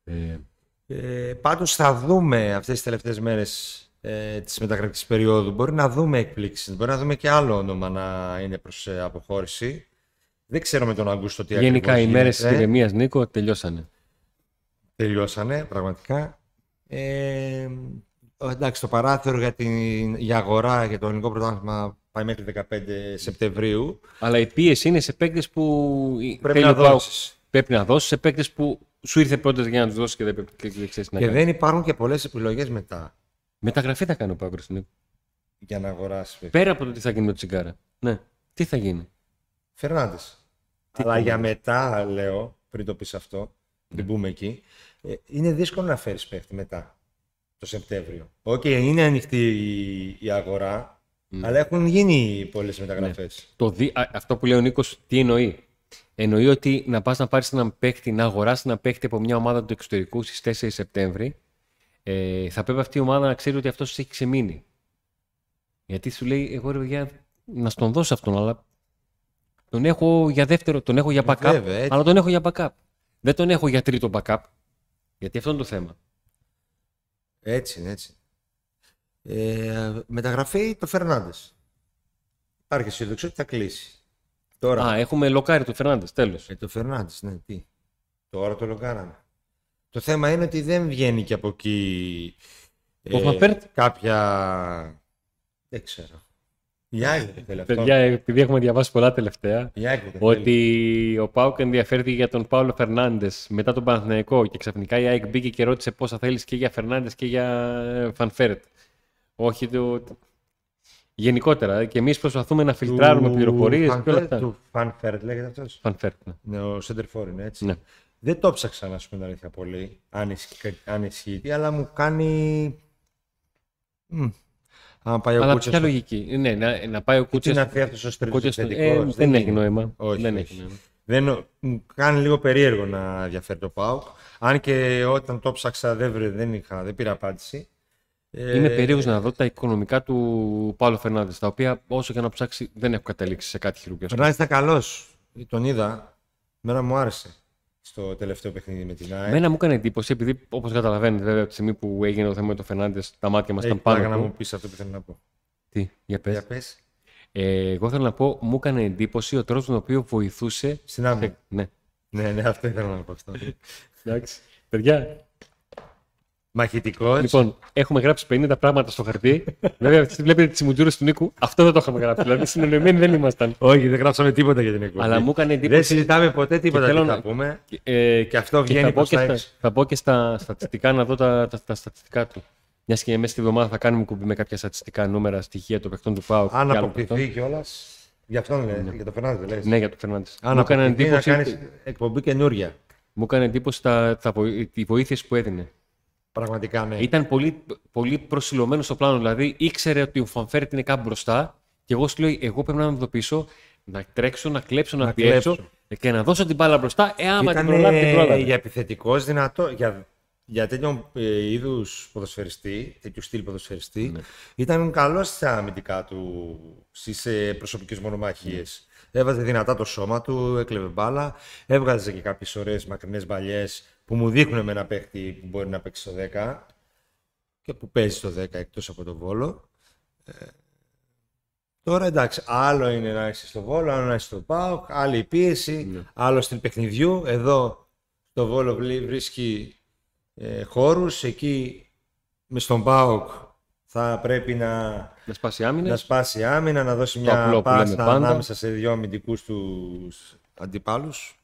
Ε, Ε, πάντως θα δούμε αυτές τις τελευταίες μέρες ε, της μεταγραφικής περίοδου. Μπορεί να δούμε εκπλήξεις, μπορεί να δούμε και άλλο όνομα να είναι προς ε, αποχώρηση. Δεν ξέρω με τον Αγκούστο τι γενικά οι ακριβώς μέρες της γίνεται. ηρεμίας Νίκο τελειώσανε. Τελειώσανε, πραγματικά. Ε, εντάξει, το παράθυρο για, την, για αγορά για το ελληνικό πρωτάθλημα πάει μέχρι 15 Σεπτεμβρίου. Αλλά η πίεση είναι σε παίκτες που. Πρέπει θέλει να ο ΠΑΟΚ- δώσεις. Πρέπει να δώσεις σε παίκτες που σου ήρθε πρώτα για να τους δώσεις και δεν πρέπει- και δεν ξέρεις τι να Και κάνεις. δεν υπάρχουν και πολλές επιλογές μετά Μεταγραφή θα κάνει ο Πάοκ Νίκο. για να αγοράσει. Πέρα από το τι θα γίνει με το τσιγκάρα. Ναι, τι θα γίνει. Φερνάντες. Τι Αλλά θα για γίνει. μετά, λέω, πριν το πεις αυτό, πριν μπούμε εκεί, ε, είναι δύσκολο να φέρεις παίχτη μετά, το Σεπτέμβριο. Οκ, είναι ανοιχτή η, η αγορά, Ναι. αλλά έχουν γίνει πολλές μεταγραφές. Το δι... Α, αυτό που λέει ο Νίκος, τι εννοεί; Εννοεί ότι να πας να πάρεις έναν παίκτη, να αγοράσεις έναν παίκτη από μια ομάδα του εξωτερικού στις 4 Σεπτέμβρη, ε, θα πρέπει αυτή η ομάδα να ξέρει ότι αυτός έχει ξεμείνει. Γιατί σου λέει, εγώ ρε παιδιά, να στον δώσω αυτόν, αλλά τον έχω για δεύτερο, τον έχω για backup, Βέβαια, έτσι. αλλά τον έχω για backup. Δεν τον έχω για τρίτο backup. Γιατί αυτό είναι το θέμα. Έτσι είναι, έτσι. Ε, μεταγραφή το Φερνάντες. Υπάρχει αισιοδοξία ότι θα κλείσει. Τώρα, Α, έχουμε λοκάρει τον Φερνάντες, τέλος. ε, το Φερνάντες, ναι, τι. Τώρα το λοκάραμε. Το θέμα είναι ότι δεν βγαίνει και από εκεί ε, Ο Φανφέρτ; κάποια... Δεν ξέρω. Η Άγγλη τελευταία. Παιδιά, επειδή έχουμε διαβάσει πολλά τελευταία, Η Άγγλη δεν θέλει. ότι ο ΠΑΟΚ ενδιαφέρθηκε για τον Πάολο Φερνάντες μετά τον Παναθηναϊκό και ξαφνικά η ΑΕΚ μπήκε και ρώτησε πόσα θέλεις και για Φερνάντες και για Φανφέρτ. Όχι το... Γενικότερα. ε, Και εμείς προσπαθούμε να φιλτράρουμε πληροφορίες και όλα αυτά. Του Φανφέρτ λέγεται αυτός; Φανφέρτ. ναι. Ναι, ο σέντερ φορ είναι έτσι. Ναι. Δεν το ψάξα να σου πω την αλήθεια πολύ, αν ισχύει, αν ισχύει αλλά μου κάνει... Μμ. Αν πάει ο Αλλά Κούτσας ποια στο- λογική; Ναι, να, να πάει ο Τι Κούτσες να έρθει αυτός ο τρίτος Κούτσες στο- επιθετικός, ε, δεν έχει είναι. νόημα. Όχι, δεν όχι. έχει νόημα. Δεν, μου κάνει λίγο περίεργο να διαφέρει το ΠΑΟΚ. Αν και όταν το ψάξα δεν, βρε- δεν, είχα, δεν πήρα απάντηση. Ε, Είμαι περίεργο να δω τα οικονομικά του Παύλο Φερνάνδε, τα οποία όσο και να ψάξει δεν έχω καταλήξει σε κάτι χειρουργιαστικό. Φερνάνδης ήταν καλός. Τον είδα. Μένα μου άρεσε στο τελευταίο παιχνίδι με την ΑΕΚ. Μένα μου έκανε εντύπωση, επειδή όπως καταλαβαίνετε, βέβαια, από τη στιγμή που έγινε το θέμα με τον Φερνάνδε, τα μάτια μας Έχει ήταν πάνω. πλάκα να του. μου πεις αυτό που θέλω να πω. Τι, για πες. Για πες. Ε, εγώ θέλω να πω, μου έκανε εντύπωση ο τρόπος τον οποίο βοηθούσε. Στην άμυνα. Ναι. Ναι, ναι, αυτό ήθελα να πω αυτό. Εντάξει. Παιδιά, Μαχητικός. λοιπόν, έχουμε γράψει 50 πράγματα στο χαρτί. Βέβαια, αυτή βλέπετε τις μουτζούρες του Νίκου. Αυτό δεν το είχαμε γράψει. Δηλαδή, συνεννοημένοι δεν ήμασταν. Όχι, δεν γράψαμε τίποτα για την εκπομπή. Αλλά μου έκανε Δεν εντύπωση. συζητάμε ποτέ τίποτα θέλω τι να- θα πούμε. Ε, Και αυτό και βγαίνει θα πω προς και, τα στα, έξω. θα πω και στα στατιστικά να δω τα, τα, τα στατιστικά του. Μια και μέσα στη εβδομάδα θα κάνουμε κουμπί με κάποια στατιστικά νούμερα, στοιχεία των παιχτών του ΠΑΟ. Αν αποκτηθεί κιόλας. Γι' αυτόν λες, για το Φερνάνδη δεν λες. Ναι, για τον Φερνάνδε. Αν Μου έκανε αποκτηθεί να εντύπωση, κάνεις εκπομπή καινούρια. μου έκανε εντύπωση τα, τα, βοη- οι βοήθειες που έδινε. Πραγματικά ναι. Ήταν πολύ, πολύ προσιλωμένος στο πλάνο. Δηλαδή ήξερε ότι ο Φανφέρτ είναι κάπου μπροστά και εγώ σου λέω: Εγώ πρέπει να είμαι εδώ πίσω, να τρέξω, να κλέψω, να, Να πιέσω κλέψω. και να δώσω την μπάλα μπροστά. Ε, άμα Ήταν την προλάβει, την πρόλαβε. για επιθετικός δυνατό. Για, για τέτοιον ε, είδους ποδοσφαιριστή, τέτοιου στυλ ποδοσφαιριστή, Ναι. ήταν καλός στα αμυντικά του στις ε, προσωπικές μονομαχίες. Έβαζε δυνατά το σώμα του, έκλεβε μπάλα, έβγαζε και κάποιες ωραίες μακρινές μπαλιές που μου δείχνουν με ένα παίχτη που μπορεί να παίξει στο 10 και που παίζει στο 10 εκτός από το Βόλο. Ε, τώρα εντάξει, άλλο είναι να είσαι στο Βόλο, άλλο να είσαι στο ΠΑΟΚ, άλλη η πίεση, Ναι. άλλο στην παιχνιδιού. Εδώ το Βόλο βλή- βρίσκει ε, χώρους, εκεί μες στον ΠΑΟΚ θα πρέπει να, Να σπάσει άμυνες. να σπάσει άμυνα, να δώσει Το απλό μια που λέμε πάσα πάντα. ανάμεσα σε δύο αμυντικούς τους αντιπάλους.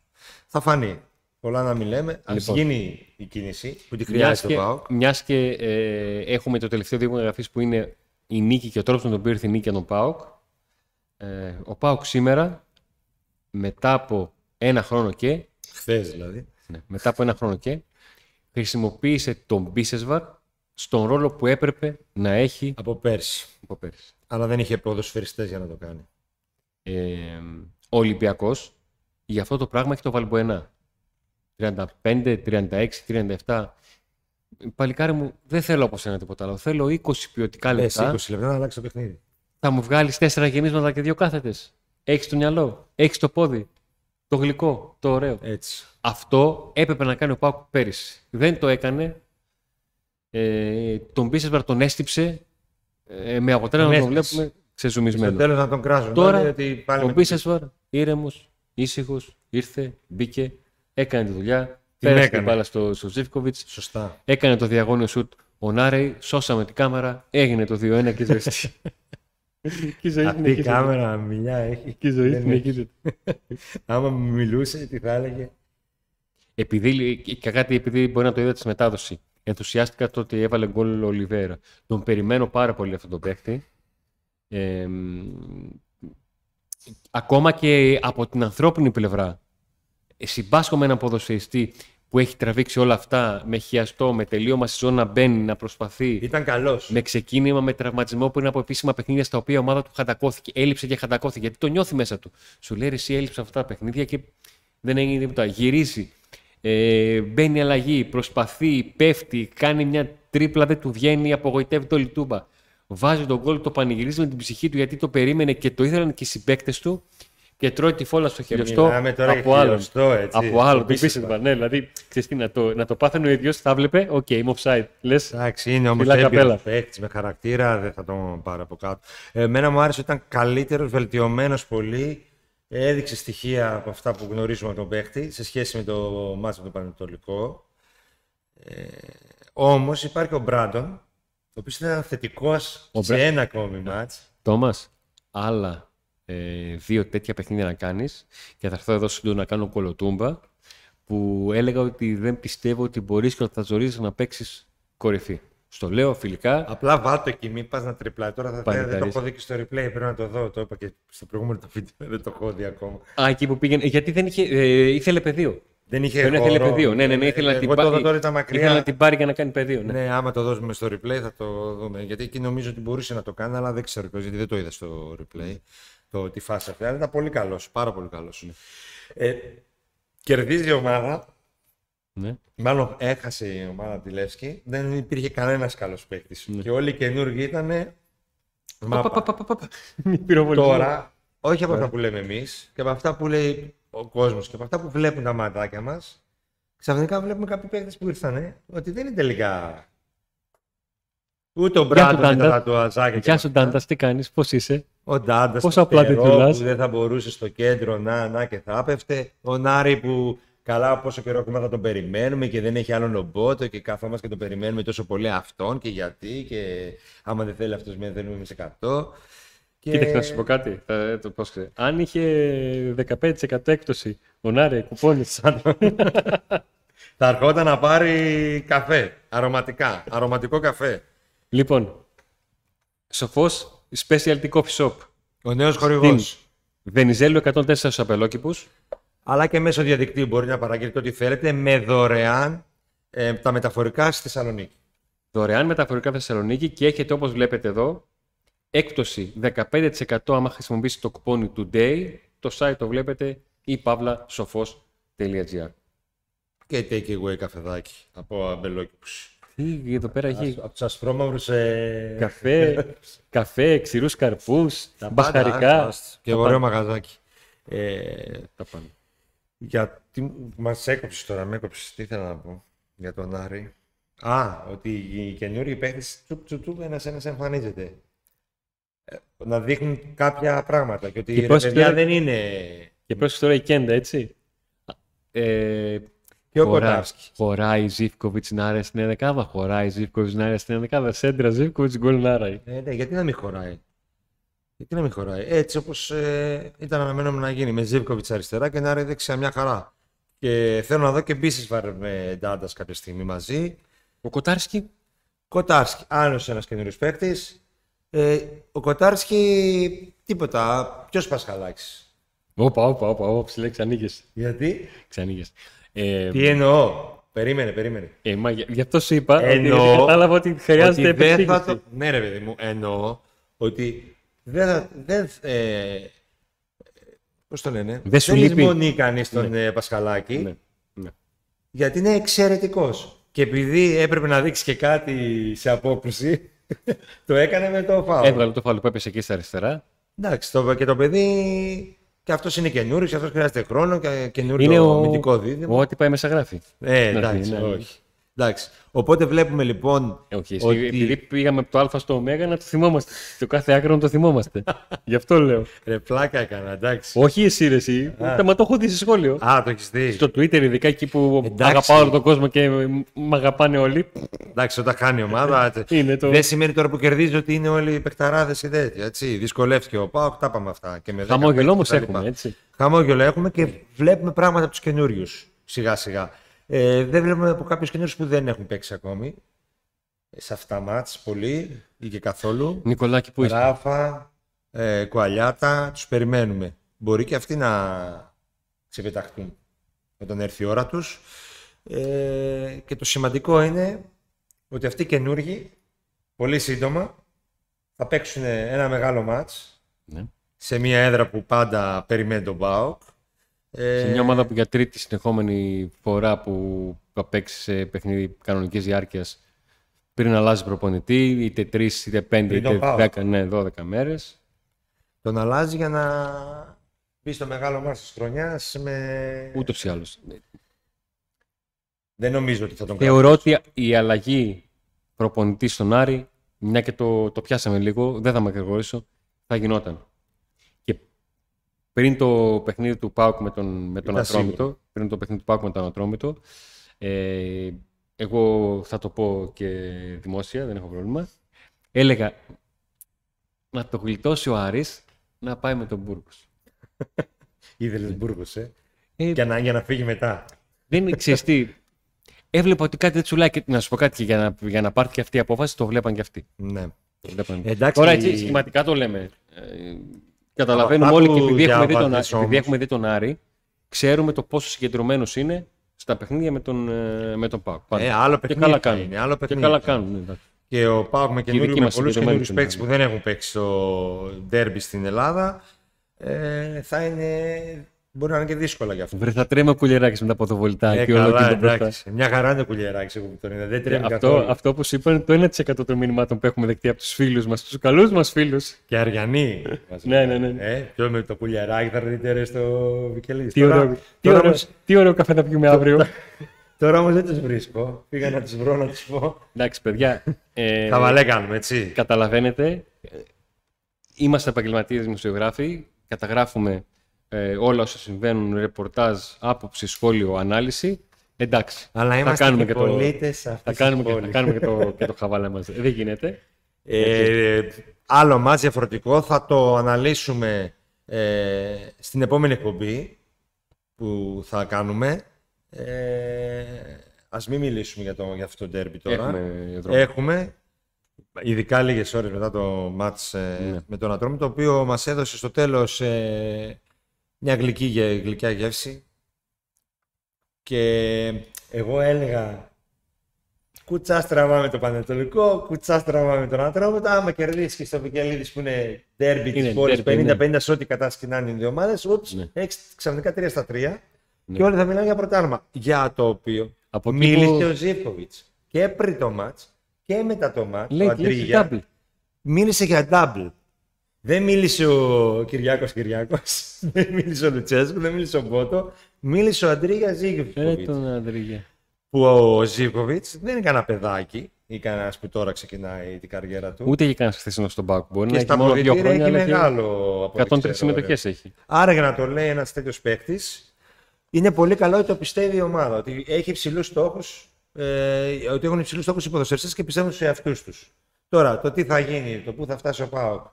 Θα φανεί. Πολλά να μην λέμε. Ας Λοιπόν. γίνει η κίνηση που τη Μιας χρειάζεται και, ο ΠΑΟΚ. μιας και ε, έχουμε το τελευταίο δείγμα εγγραφής που είναι η νίκη και ο τρόπος με τον οποίο ήρθε η νίκη για τον ΠΑΟΚ. Ε, ο ΠΑΟΚ σήμερα, μετά από ένα χρόνο και, Χθες δηλαδή. ναι, μετά από ένα χρόνο και, χρησιμοποίησε τον Μπίσεσβαρ στον ρόλο που έπρεπε να έχει Από πέρσι. από πέρυσι. Αλλά δεν είχε ποδοσφαιριστές για να το κάνει. Ε, ο Ολυμπιακός για αυτό το πράγμα έχει το Βαλμποενά. 35, 36, 37. Παλικάρι μου, δεν θέλω από σένα τίποτα άλλο. Θέλω 20 ποιοτικά Λες λεπτά. 20 λεπτά να αλλάξεις το παιχνίδι. Θα μου βγάλεις τέσσερα γεμίσματα και δύο κάθετες. Έχεις το μυαλό, έχεις το πόδι, το γλυκό, το ωραίο. Έτσι. Αυτό έπρεπε να κάνει ο Πάουκ πέρυσι. Δεν το έκανε. Ε, τον Μπίσεσβαρ τον έστυψε ε, με αποτέλεσμα να τον Τον έστυψε. βλέπουμε Στο ξεζουμισμένο. τέλος να τον κράζουν. Τώρα, όλοι, ότι πάλι Ο με- Μπίσεσβαρ, ήρεμος, ήσυχος, ήρθε, μπήκε, έκανε τη δουλειά. Την Πέρασε την έκανε. μπάλα στο, στο Ζήφκοβιτς, Σωστά. έκανε το διαγώνιο σουτ. Ο Νάρεϊ, σώσαμε την κάμερα, έγινε το 2-1 και ζεστή. Και η ζωή Αυτή η συνεχίζεται. κάμερα μιλιά έχει. Και η ζωή Δεν συνεχίζεται. Άμα μου μιλούσε, τι θα έλεγε; Επειδή, και κάτι επειδή μπορεί να το είδα στη μετάδοσης. Ενθουσιάστηκα το ότι έβαλε γκολ ο Ολιβέρα. Τον περιμένω πάρα πολύ αυτόν τον παίχτη. Ε, μ, ακόμα και από την ανθρώπινη πλευρά. Ε, Συμπάσχω με έναν ποδοσφαιριστή που έχει τραβήξει όλα αυτά με χιαστό, με τελείωμα στη ζώνη να μπαίνει, να προσπαθεί. Ήταν καλός. Με ξεκίνημα με τραυματισμό που είναι από επίσημα παιχνίδια στα οποία η ομάδα του χαντακώθηκε. Έλειψε και χαντακώθηκε. Γιατί το νιώθει μέσα του. Σου λέει ρε, εσύ έλειψες αυτά τα παιχνίδια και δεν έγινε τίποτα. Γυρίζει. Ε, μπαίνει αλλαγή. Προσπαθεί. Πέφτει. Κάνει μια τρίπλα. Δεν του βγαίνει. Απογοητεύει την Τούμπα. Βάζει τον γκολ, το πανηγυρίζει με την ψυχή του γιατί το περίμενε και το ήθελαν και οι συμπαίκτες του. Και τρώει τη φόλα στο χιλιοστό μιλάμε τώρα για από άλλον. χιλιοστό, έτσι. Από άλλον. Το Το πίστευα. πίστευα. Ναι, δηλαδή ξέρεις τι, να, το, να το πάθαινε ο ίδιος, θα βλέπε. Οκ, είμαι offside. Λες. Εντάξει, είναι όμως Φυλά καπέλα. έμπειρος παίκτης με χαρακτήρα, δεν θα τον πάρει από κάτω. Εμένα μου άρεσε ότι ήταν καλύτερος, βελτιωμένος πολύ. Έδειξε στοιχεία από αυτά που γνωρίζουμε από τον παίκτη σε σχέση με το μάτσο με τον Πανετολικό. Ε, Όμως υπάρχει ο Μπράντον, ο οποίος ήταν θετικός Ο σε Μπρα- ένα ακόμη μάτς. Τόμας, άλλα ε, δύο τέτοια παιχνίδια να κάνεις και θα έρθω εδώ σύντομα να κάνω κολοτούμπα που έλεγα ότι δεν πιστεύω ότι μπορείς και ότι θα ζορίζεις να παίξεις κορυφή. Στο λέω φιλικά. Απλά βάλτε εκεί, μην πας να τριπλάει. Τώρα θα Πάλι δεν το χαρίς. έχω δει και στο replay, πρέπει να το δω. Το είπα και στο προηγούμενο το βίντεο, δεν το έχω δει ακόμα. Α, εκεί που πήγαινε. Γιατί δεν είχε. Ε, ήθελε πεδίο. Δεν είχε Δεν χώρο. ήθελε πεδίο. Ναι, ναι, ναι, ήθελε να την Εγώ το πάρει. δω τώρα ήταν μακριά. Ήθελε να την πάρει για να κάνει πεδίο. Ναι. Ναι, άμα το δώσουμε στο replay θα το δούμε. Γιατί εκεί νομίζω ότι μπορούσε να το κάνει, αλλά δεν ξέρω πώς, γιατί δεν το είδα στο replay. Το τη φάση αυτή. Αλλά ήταν πολύ καλός, πάρα πολύ καλός. Ε, κερδίζει η ομάδα. Ναι. Μάλλον έχασε η ομάδα τη Λεύσκη. Δεν υπήρχε κανένας καλός παίκτης. Και όλοι οι καινούργοι ήταν. Πα, πα, πα, πα, πα, πα. Μη πυροβολισμό. Τώρα, όχι από αυτά που λέμε εμείς και από αυτά που λέει ο κόσμος και από αυτά που βλέπουν τα ματάκια μας, ξαφνικά βλέπουμε κάποιοι παίκτες που ήρθαν ότι δεν είναι τελικά. Ούτε ο Γεια σου, Μπράντο με Ντάντα. τα τατουαζάκια. και Γεια σου, αυτά. Ντάντα, τι κάνεις, πώς είσαι; Ο Ντάντας Πόσο απλά τη τουλάς. που δεν θα μπορούσε στο κέντρο να, να και θα έπεφτε. Ο Νάρη που καλά πόσο καιρό έχουμε θα τον περιμένουμε και δεν έχει άλλον λομπότο και καθόμαστε και τον περιμένουμε τόσο πολύ αυτόν και γιατί και άμα δεν θέλει αυτός με θέλουμε εμείς 100. Και... Κοίταξε να σου πω κάτι. Θα, το πώς ξέρει. Αν είχε 15% έκπτωση ο Νάρε κουπόνι σαν. Θα ερχόταν να πάρει καφέ, αρωματικά, αρωματικό καφέ. λοιπόν, σοφός specialty coffee shop. Ο νέος χορηγός. Βενιζέλου 104 στου απελόκηπους. Αλλά και μέσω διαδικτύου μπορεί να παραγγείλετε ό,τι θέλετε με δωρεάν ε, τα μεταφορικά στη Θεσσαλονίκη. Δωρεάν μεταφορικά Θεσσαλονίκη και έχετε όπως βλέπετε εδώ έκπτωση 15% άμα χρησιμοποιήσετε το κουπόνι today. Το site το βλέπετε ή παύλα-σοφός.gr Και take away καφεδάκι από αμπελόκηπους. Τι εδώ πέρα έχει Από τους ασπρόμαυρους... Ε... καφέ, καφέ, ξηρούς καρπούς, τα μπαχαρικά. πάντα, Και Τα ωραίο πάντα. μαγαζάκι. Ε, Τα πάντα. γιατί μας έκοψες τώρα, με έκοψες. Τι ήθελα να πω για τον Άρη. Α, ότι οι καινούργιοι παίχτες τσουπ τσουπ τσουπ ένας ένας εμφανίζεται. Ε, να δείχνουν κάποια πράγματα και ότι Και η πώς παιδιά τώρα- δεν είναι... Και πρόσεξε τώρα η Κέντα, έτσι. Ε, Και ο χωρά- Κοτάρσκι; Χωράει η Ζήφκοβιτς να άρεσε στην ενδεκάδα. Χωράει η Ζήφκοβιτς να άρεσε στην ενδεκάδα. Σέντρα Ζήφκοβιτς γκολ να άρεσε. Ε, ναι, γιατί να μην χωράει; Γιατί να μην χωράει; Έτσι όπως ε, ήταν αναμενόμενο να γίνει με Ζίβκοβιτς αριστερά και να Άρη δεξιά μια χαρά. Και θέλω να δω και Μπίσεσβαρ με Ντάντας κάποια στιγμή μαζί. Ο Κοτάρσκι; Κοτάρσκι, άλλος ένας καινούριος παίκτης. Ε, ο Κοτάρσκι, τίποτα. Ποιος Πασχαλάκης; Όπα, όπα, όπα, όπα, ψηλέ, ξανήγες. Γιατί; Ξανήγες. Ε, Τι εννοώ; Περίμενε, περίμενε. ε, μα, γι' γι' αυτό σου είπα Εννοώ ότι κατάλαβα ότι χρειάζεται ότι δεν θα επεξήγηση. το... Ναι, ρε παιδί μου, εννοώ ότι δεν θα. Δεν, ε, πώς το λένε. Δεν σου δεν λείπει. λησμονεί κανείς τον ε, Πασχαλάκη. Ναι, ναι. Γιατί είναι εξαιρετικός. Και επειδή έπρεπε να δείξει και κάτι σε απόκρουση, το έκανε με το φάουλ. Έβγαλε το φάλο που έπεσε εκεί στα αριστερά. Εντάξει, το, και το παιδί και αυτός είναι καινούριος, και αυτός χρειάζεται χρόνο και καινούριο Είναι ο... αμυντικό δίδυμο. ο Ό,τι πάει μέσα γράφει. Ε, Να εντάξει, έρθει, ναι. όχι. Εντάξει. Οπότε βλέπουμε λοιπόν. Ε, όχι, εσύ, ότι... επειδή πήγαμε από το Α στο Ω να το θυμόμαστε. Το κάθε άκρο να το θυμόμαστε. Γι' αυτό λέω. Ρε, πλάκα έκανα, εντάξει. όχι εσύ, ρε, εσύ. Α. Τα μα το έχω δει σε σχόλιο. Α, το έχεις δει. Στο Twitter, ειδικά εκεί που Εντάξει. αγαπάω όλο τον κόσμο και μ' αγαπάνε όλοι. Εντάξει, όταν χάνει η ομάδα. τε- Είναι το. Δεν σημαίνει τώρα που κερδίζει ότι είναι όλοι οι παιχταράδες και τέτοια. Έτσι. Δυσκολεύτηκε ο Πάοκ, τα πάμε αυτά. Και με δέκα Χαμόγελο όμως παίκτες κτλ. έχουμε, έτσι. Χαμόγελο έχουμε και βλέπουμε πράγματα από τους καινούριους. Σιγά σιγά. Ε, δεν βλέπουμε από κάποιους καινούριους που δεν έχουν παίξει ακόμη. Ε, Σε αυτά τα μάτς πολύ ή και καθόλου. Νικολάκη, πού είσαι. Ράφα, ε, Κουαλιάτα, τους περιμένουμε. Μπορεί και αυτοί να ξεπεταχτούν όταν έρθει η ώρα τους. Ε, και το σημαντικό είναι ότι αυτοί οι καινούργοι, πολύ σύντομα, θα παίξουν ένα μεγάλο μάτς Ναι. σε μια έδρα που πάντα περιμένει τον ΠΑΟΚ. Ε, Σε μια ομάδα που για τρίτη συνεχόμενη φορά που θα παίξει σε παιχνίδι κανονικής διάρκειας πριν αλλάζει προπονητή, είτε τρεις, είτε πέντε, Πριν τον είτε πάω. δέκα, ναι, 12 μέρες. τον αλλάζει για να μπει στο μεγάλο μάτς της χρονιάς με... Ούτως ή άλλως. Δεν νομίζω ότι θα τον Θεωρώ ότι η αλλαγή προπονητής στον Άρη, μια και το, το πιάσαμε λίγο, δεν θα με ακρηγορήσω, θα γινόταν. Και πριν το παιχνίδι του Πάουκ με τον, με τον Ήταν Ατρόμητο, σίγουρο. πριν το παιχνίδι του Πάουκ με τον Ατρόμητο, ε, εγώ θα το πω και δημόσια, δεν έχω πρόβλημα, έλεγα να το γλιτώσει ο Άρης να πάει με τον Μπούργκος. Ήθελες Μπούργος, ε; Ε, Για να, για να φύγει μετά. Δεν ξέρεις τι. έβλεπα ότι κάτι δεν τσουλάει. Και να σου πω κάτι, και για να, για να πάρει και αυτή η απόφαση, το βλέπαν και αυτοί. Ναι. Το βλέπαν. Εντάξει, Τώρα έτσι σχηματικά το λέμε. Ε, καταλαβαίνουμε Άκου όλοι και επειδή έχουμε, δει τον, διάβατες επειδή όμως. έχουμε δει τον Άρη, ξέρουμε το πόσο συγκεντρωμένος είναι στα παιχνίδια με τον, ε, με τον Πάο. Ε, άλλο και παιχνίδι καλά θα κάνουν. είναι, άλλο και παιχνίδι καλά θα κάνουν. ναι, εντάξει. Και ο Πάουκ με, Και οι δικοί καινούριου, με μας πολλούς συγκεκριμένοι καινούριους είναι. παίκτες που δεν έχουν παίξει στο ντέρμπι στην Ελλάδα ε, θα είναι, μπορεί να είναι και δύσκολα για αυτό. Βρε, θα τρέμε ο κουλιεράκι με τα ποδοβολητά Ε, και όλο καλά, και το μπροστά. εντάξει. Μια χαρά είναι το κουλιεράκι εγώ που τον είδα. Δεν τρέμει Αυτό, καθόλου. αυτό που σου είπα είναι το 1% των μηνυμάτων που έχουμε δεκτεί από τους φίλους μας, τους καλούς μας φίλους. Και Αριανή. μας Ναι, λέει. ναι, ναι. Ε, ποιο με το κουλιεράκι θα δείτε ρε στο Βικελίδη. Τι, ωραίο, τι, τώρα, ωραίο, όμως, τι ωραίο καφέ θα πιούμε αύριο. τώρα όμως δεν τους βρίσκω. Πήγα να τους βρω να τους πω. Εντάξει, παιδιά. Ε, Χαβαλέ κάνουμε, έτσι. καταλαβαίνετε. ε, Είμαστε επαγγελματίες δημοσιογράφοι. Καταγράφουμε ε, όλα όσα συμβαίνουν, ρεπορτάζ, άποψη, σχόλιο, ανάλυση. Εντάξει. Αλλά θα είμαστε κάνουμε και και το, πολίτες θα αυτής κάνουμε, της και, θα πόλης. κάνουμε και, το, και το χαβαλέ μας. Δεν γίνεται. Ε, άλλο μάτς διαφορετικό θα το αναλύσουμε ε, στην επόμενη εκπομπή που θα κάνουμε. Ε, ας μην μιλήσουμε για, το, για αυτό το ντέρμπι τώρα. Έχουμε δρόμο. Έχουμε, ειδικά λίγες ώρες μετά το μάτς ε, Ναι. με τον Ατρόμη, το οποίο μας έδωσε στο τέλος ε, μια γλυκή, γε- γλυκιά γεύση. Και εγώ έλεγα κουτσά στραβά με το Πανετολικό, κουτσά στραβά με τον Ατρόμητο. Άμα κερδίσεις και στο Βικελίδη που είναι ντέρμπι της Είναι πόλης derby, 50-50 σε ό,τι κατασκηνάνε οι δύο ομάδες, Ναι. έχεις ξαφνικά 3 στα 3 Ναι. και όλοι θα μιλάνε για πρωτάθλημα. Για το οποίο Από εκεί μίλησε που- ο Ζήφκοβιτς και πριν το match και μετά το match. Λέει, ο λέει Αντρίγια, double. μίλησε για double. Δεν μίλησε ο Κυριάκος Κυριάκος, δεν μίλησε ο Λουτσέσκου, δεν μίλησε ο Μπότο, μίλησε ο Αντρίγια Ε, Ζήφκοβιτ. τον Αντρίγια. Που ο Ζήφκοβιτ δεν είναι κανένα παιδάκι ή κανένας που τώρα ξεκινάει την καριέρα του. Ούτε έχει κανένα χθεσινό στον Πάκου. Μπορεί και να στα έχει μόνο δύο αποδητήρια χρόνια. έχει αλλά έχει μεγάλο από ό,τι 103 ξέρω, συμμετοχές έχει. Άρα για να το λέει ένας τέτοιος παίκτης, είναι πολύ καλό ότι το πιστεύει η ομάδα. Ότι έχει υψηλούς στόχους, ε, ότι έχουν υψηλούς στόχους οι ποδοσφαιριστές και πιστεύουν στου εαυτού τους. Τώρα, το τι θα γίνει, το πού θα φτάσει ο Πάοκ.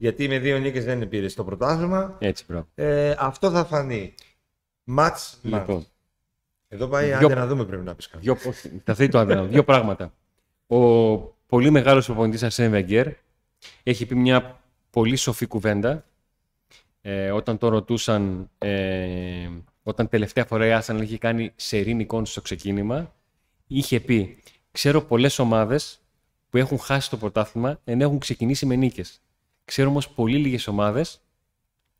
Γιατί με δύο νίκες δεν πήρες στο πρωτάθλημα. Έτσι, μπράβο. Ε, αυτό θα φανεί. Μάτς, μάτς. Λοιπόν, Εδώ πάει, Δυο- άντε να δούμε πρέπει να πεις κάτι. δύο, όχι, θα θέλει το άδειο. Δύο πράγματα. Ο πολύ μεγάλος προπονητής Αρσέν Βεγγέρ έχει πει μια πολύ σοφή κουβέντα ε, όταν το ρωτούσαν, ε, όταν τελευταία φορά η Arsenal είχε κάνει σερή νικών στο ξεκίνημα, είχε πει «Ξέρω πολλές ομάδες που έχουν χάσει το πρωτάθλημα ενώ έχουν ξεκινήσει με νίκες. Ξέρω όμως πολύ λίγες ομάδες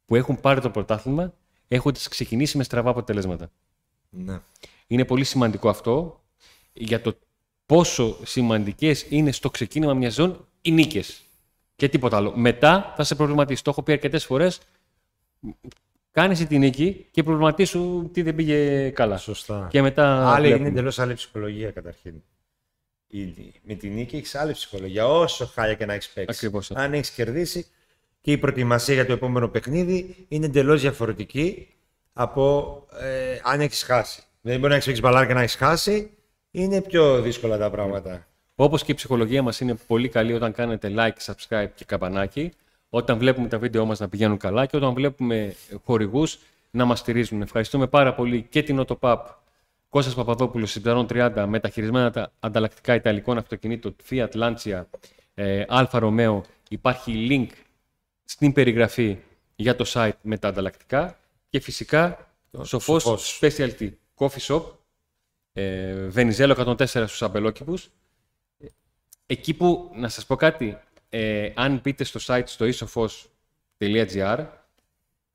που έχουν πάρει το πρωτάθλημα έχοντας ξεκινήσει με στραβά αποτελέσματα». Ναι. Είναι πολύ σημαντικό αυτό για το πόσο σημαντικές είναι στο ξεκίνημα μιας ζώνης οι νίκες. Και τίποτα άλλο. Μετά θα σε προβληματίσει. Το έχω πει αρκετές φορές. Κάνε εσύ τη νίκη και προβληματίσου τι δεν πήγε καλά. Σωστά. Και μετά. Άλλη βλέπουμε. είναι εντελώ άλλη ψυχολογία καταρχήν. Η- Με τη νίκη έχει άλλη ψυχολογία. Όσο χάλια και να έχεις παίξει. Ακριβώς αυτό. Αν έχεις κερδίσει και η προετοιμασία για το επόμενο παιχνίδι είναι εντελώς διαφορετική από ε, αν έχεις χάσει. Δεν μπορεί να έχεις παίξει μπαλάρ και να έχεις χάσει. Είναι πιο δύσκολα τα πράγματα. Όπως και η ψυχολογία μας είναι πολύ καλή όταν κάνετε like, subscribe και καμπανάκι. Όταν βλέπουμε τα βίντεο μας να πηγαίνουν καλά και όταν βλέπουμε χορηγούς να μας στηρίζουν. Ευχαριστούμε πάρα πολύ και την Autopap Κώστας Παπαδόπουλος, Συμπταρών 30, μεταχειρισμένα τα ανταλλακτικά ιταλικών αυτοκινήτων Fiat Lancia, ε, Alfa Romeo. Υπάρχει link στην περιγραφή για το site με τα ανταλλακτικά και φυσικά Σοφός, Σοφός. Specialty Coffee Shop, ε, Βενιζέλο 104 στους αμπελόκηπους. Εκεί που, να σας πω κάτι, ε, αν μπείτε στο site στο isofos.gr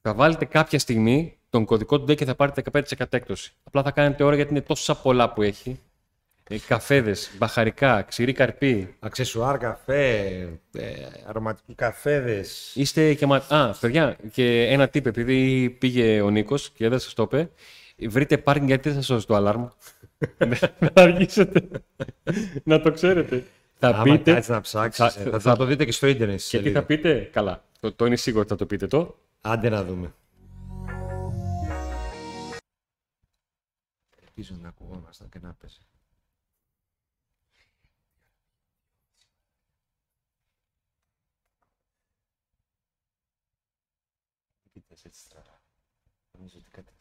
θα βάλετε κάποια στιγμή τον κωδικό του DEC και θα πάρετε 15% έκπτωση. Απλά θα κάνετε ώρα γιατί είναι τόσα πολλά που έχει. Ε, καφέδες, μπαχαρικά, ξηρή καρπή. Αξεσουάρ, καφέ, ε, αρωματικού καφέδες. Είστε και μα... Α, παιδιά, και ένα tip, επειδή πήγε ο Νίκος και δεν σας το είπε, βρείτε πάρκινγκ γιατί δεν σας σώσει το αλάρμ. Δεν θα αργήσετε. να το ξέρετε. Θα Άμα πείτε... κάτσεις να ψάξεις, θα- ε, θα, θα- θα το δείτε και στο ίντερνετ. στη Και τι σελίδα. θα πείτε, καλά. Το, το είναι σίγουρο ότι θα το πείτε το. Άντε να δούμε. Ελπίζω να ακουγόμασταν και να πέσει. Πείτε έτσι στραβά. Νομίζω ότι κάτι της κάνει.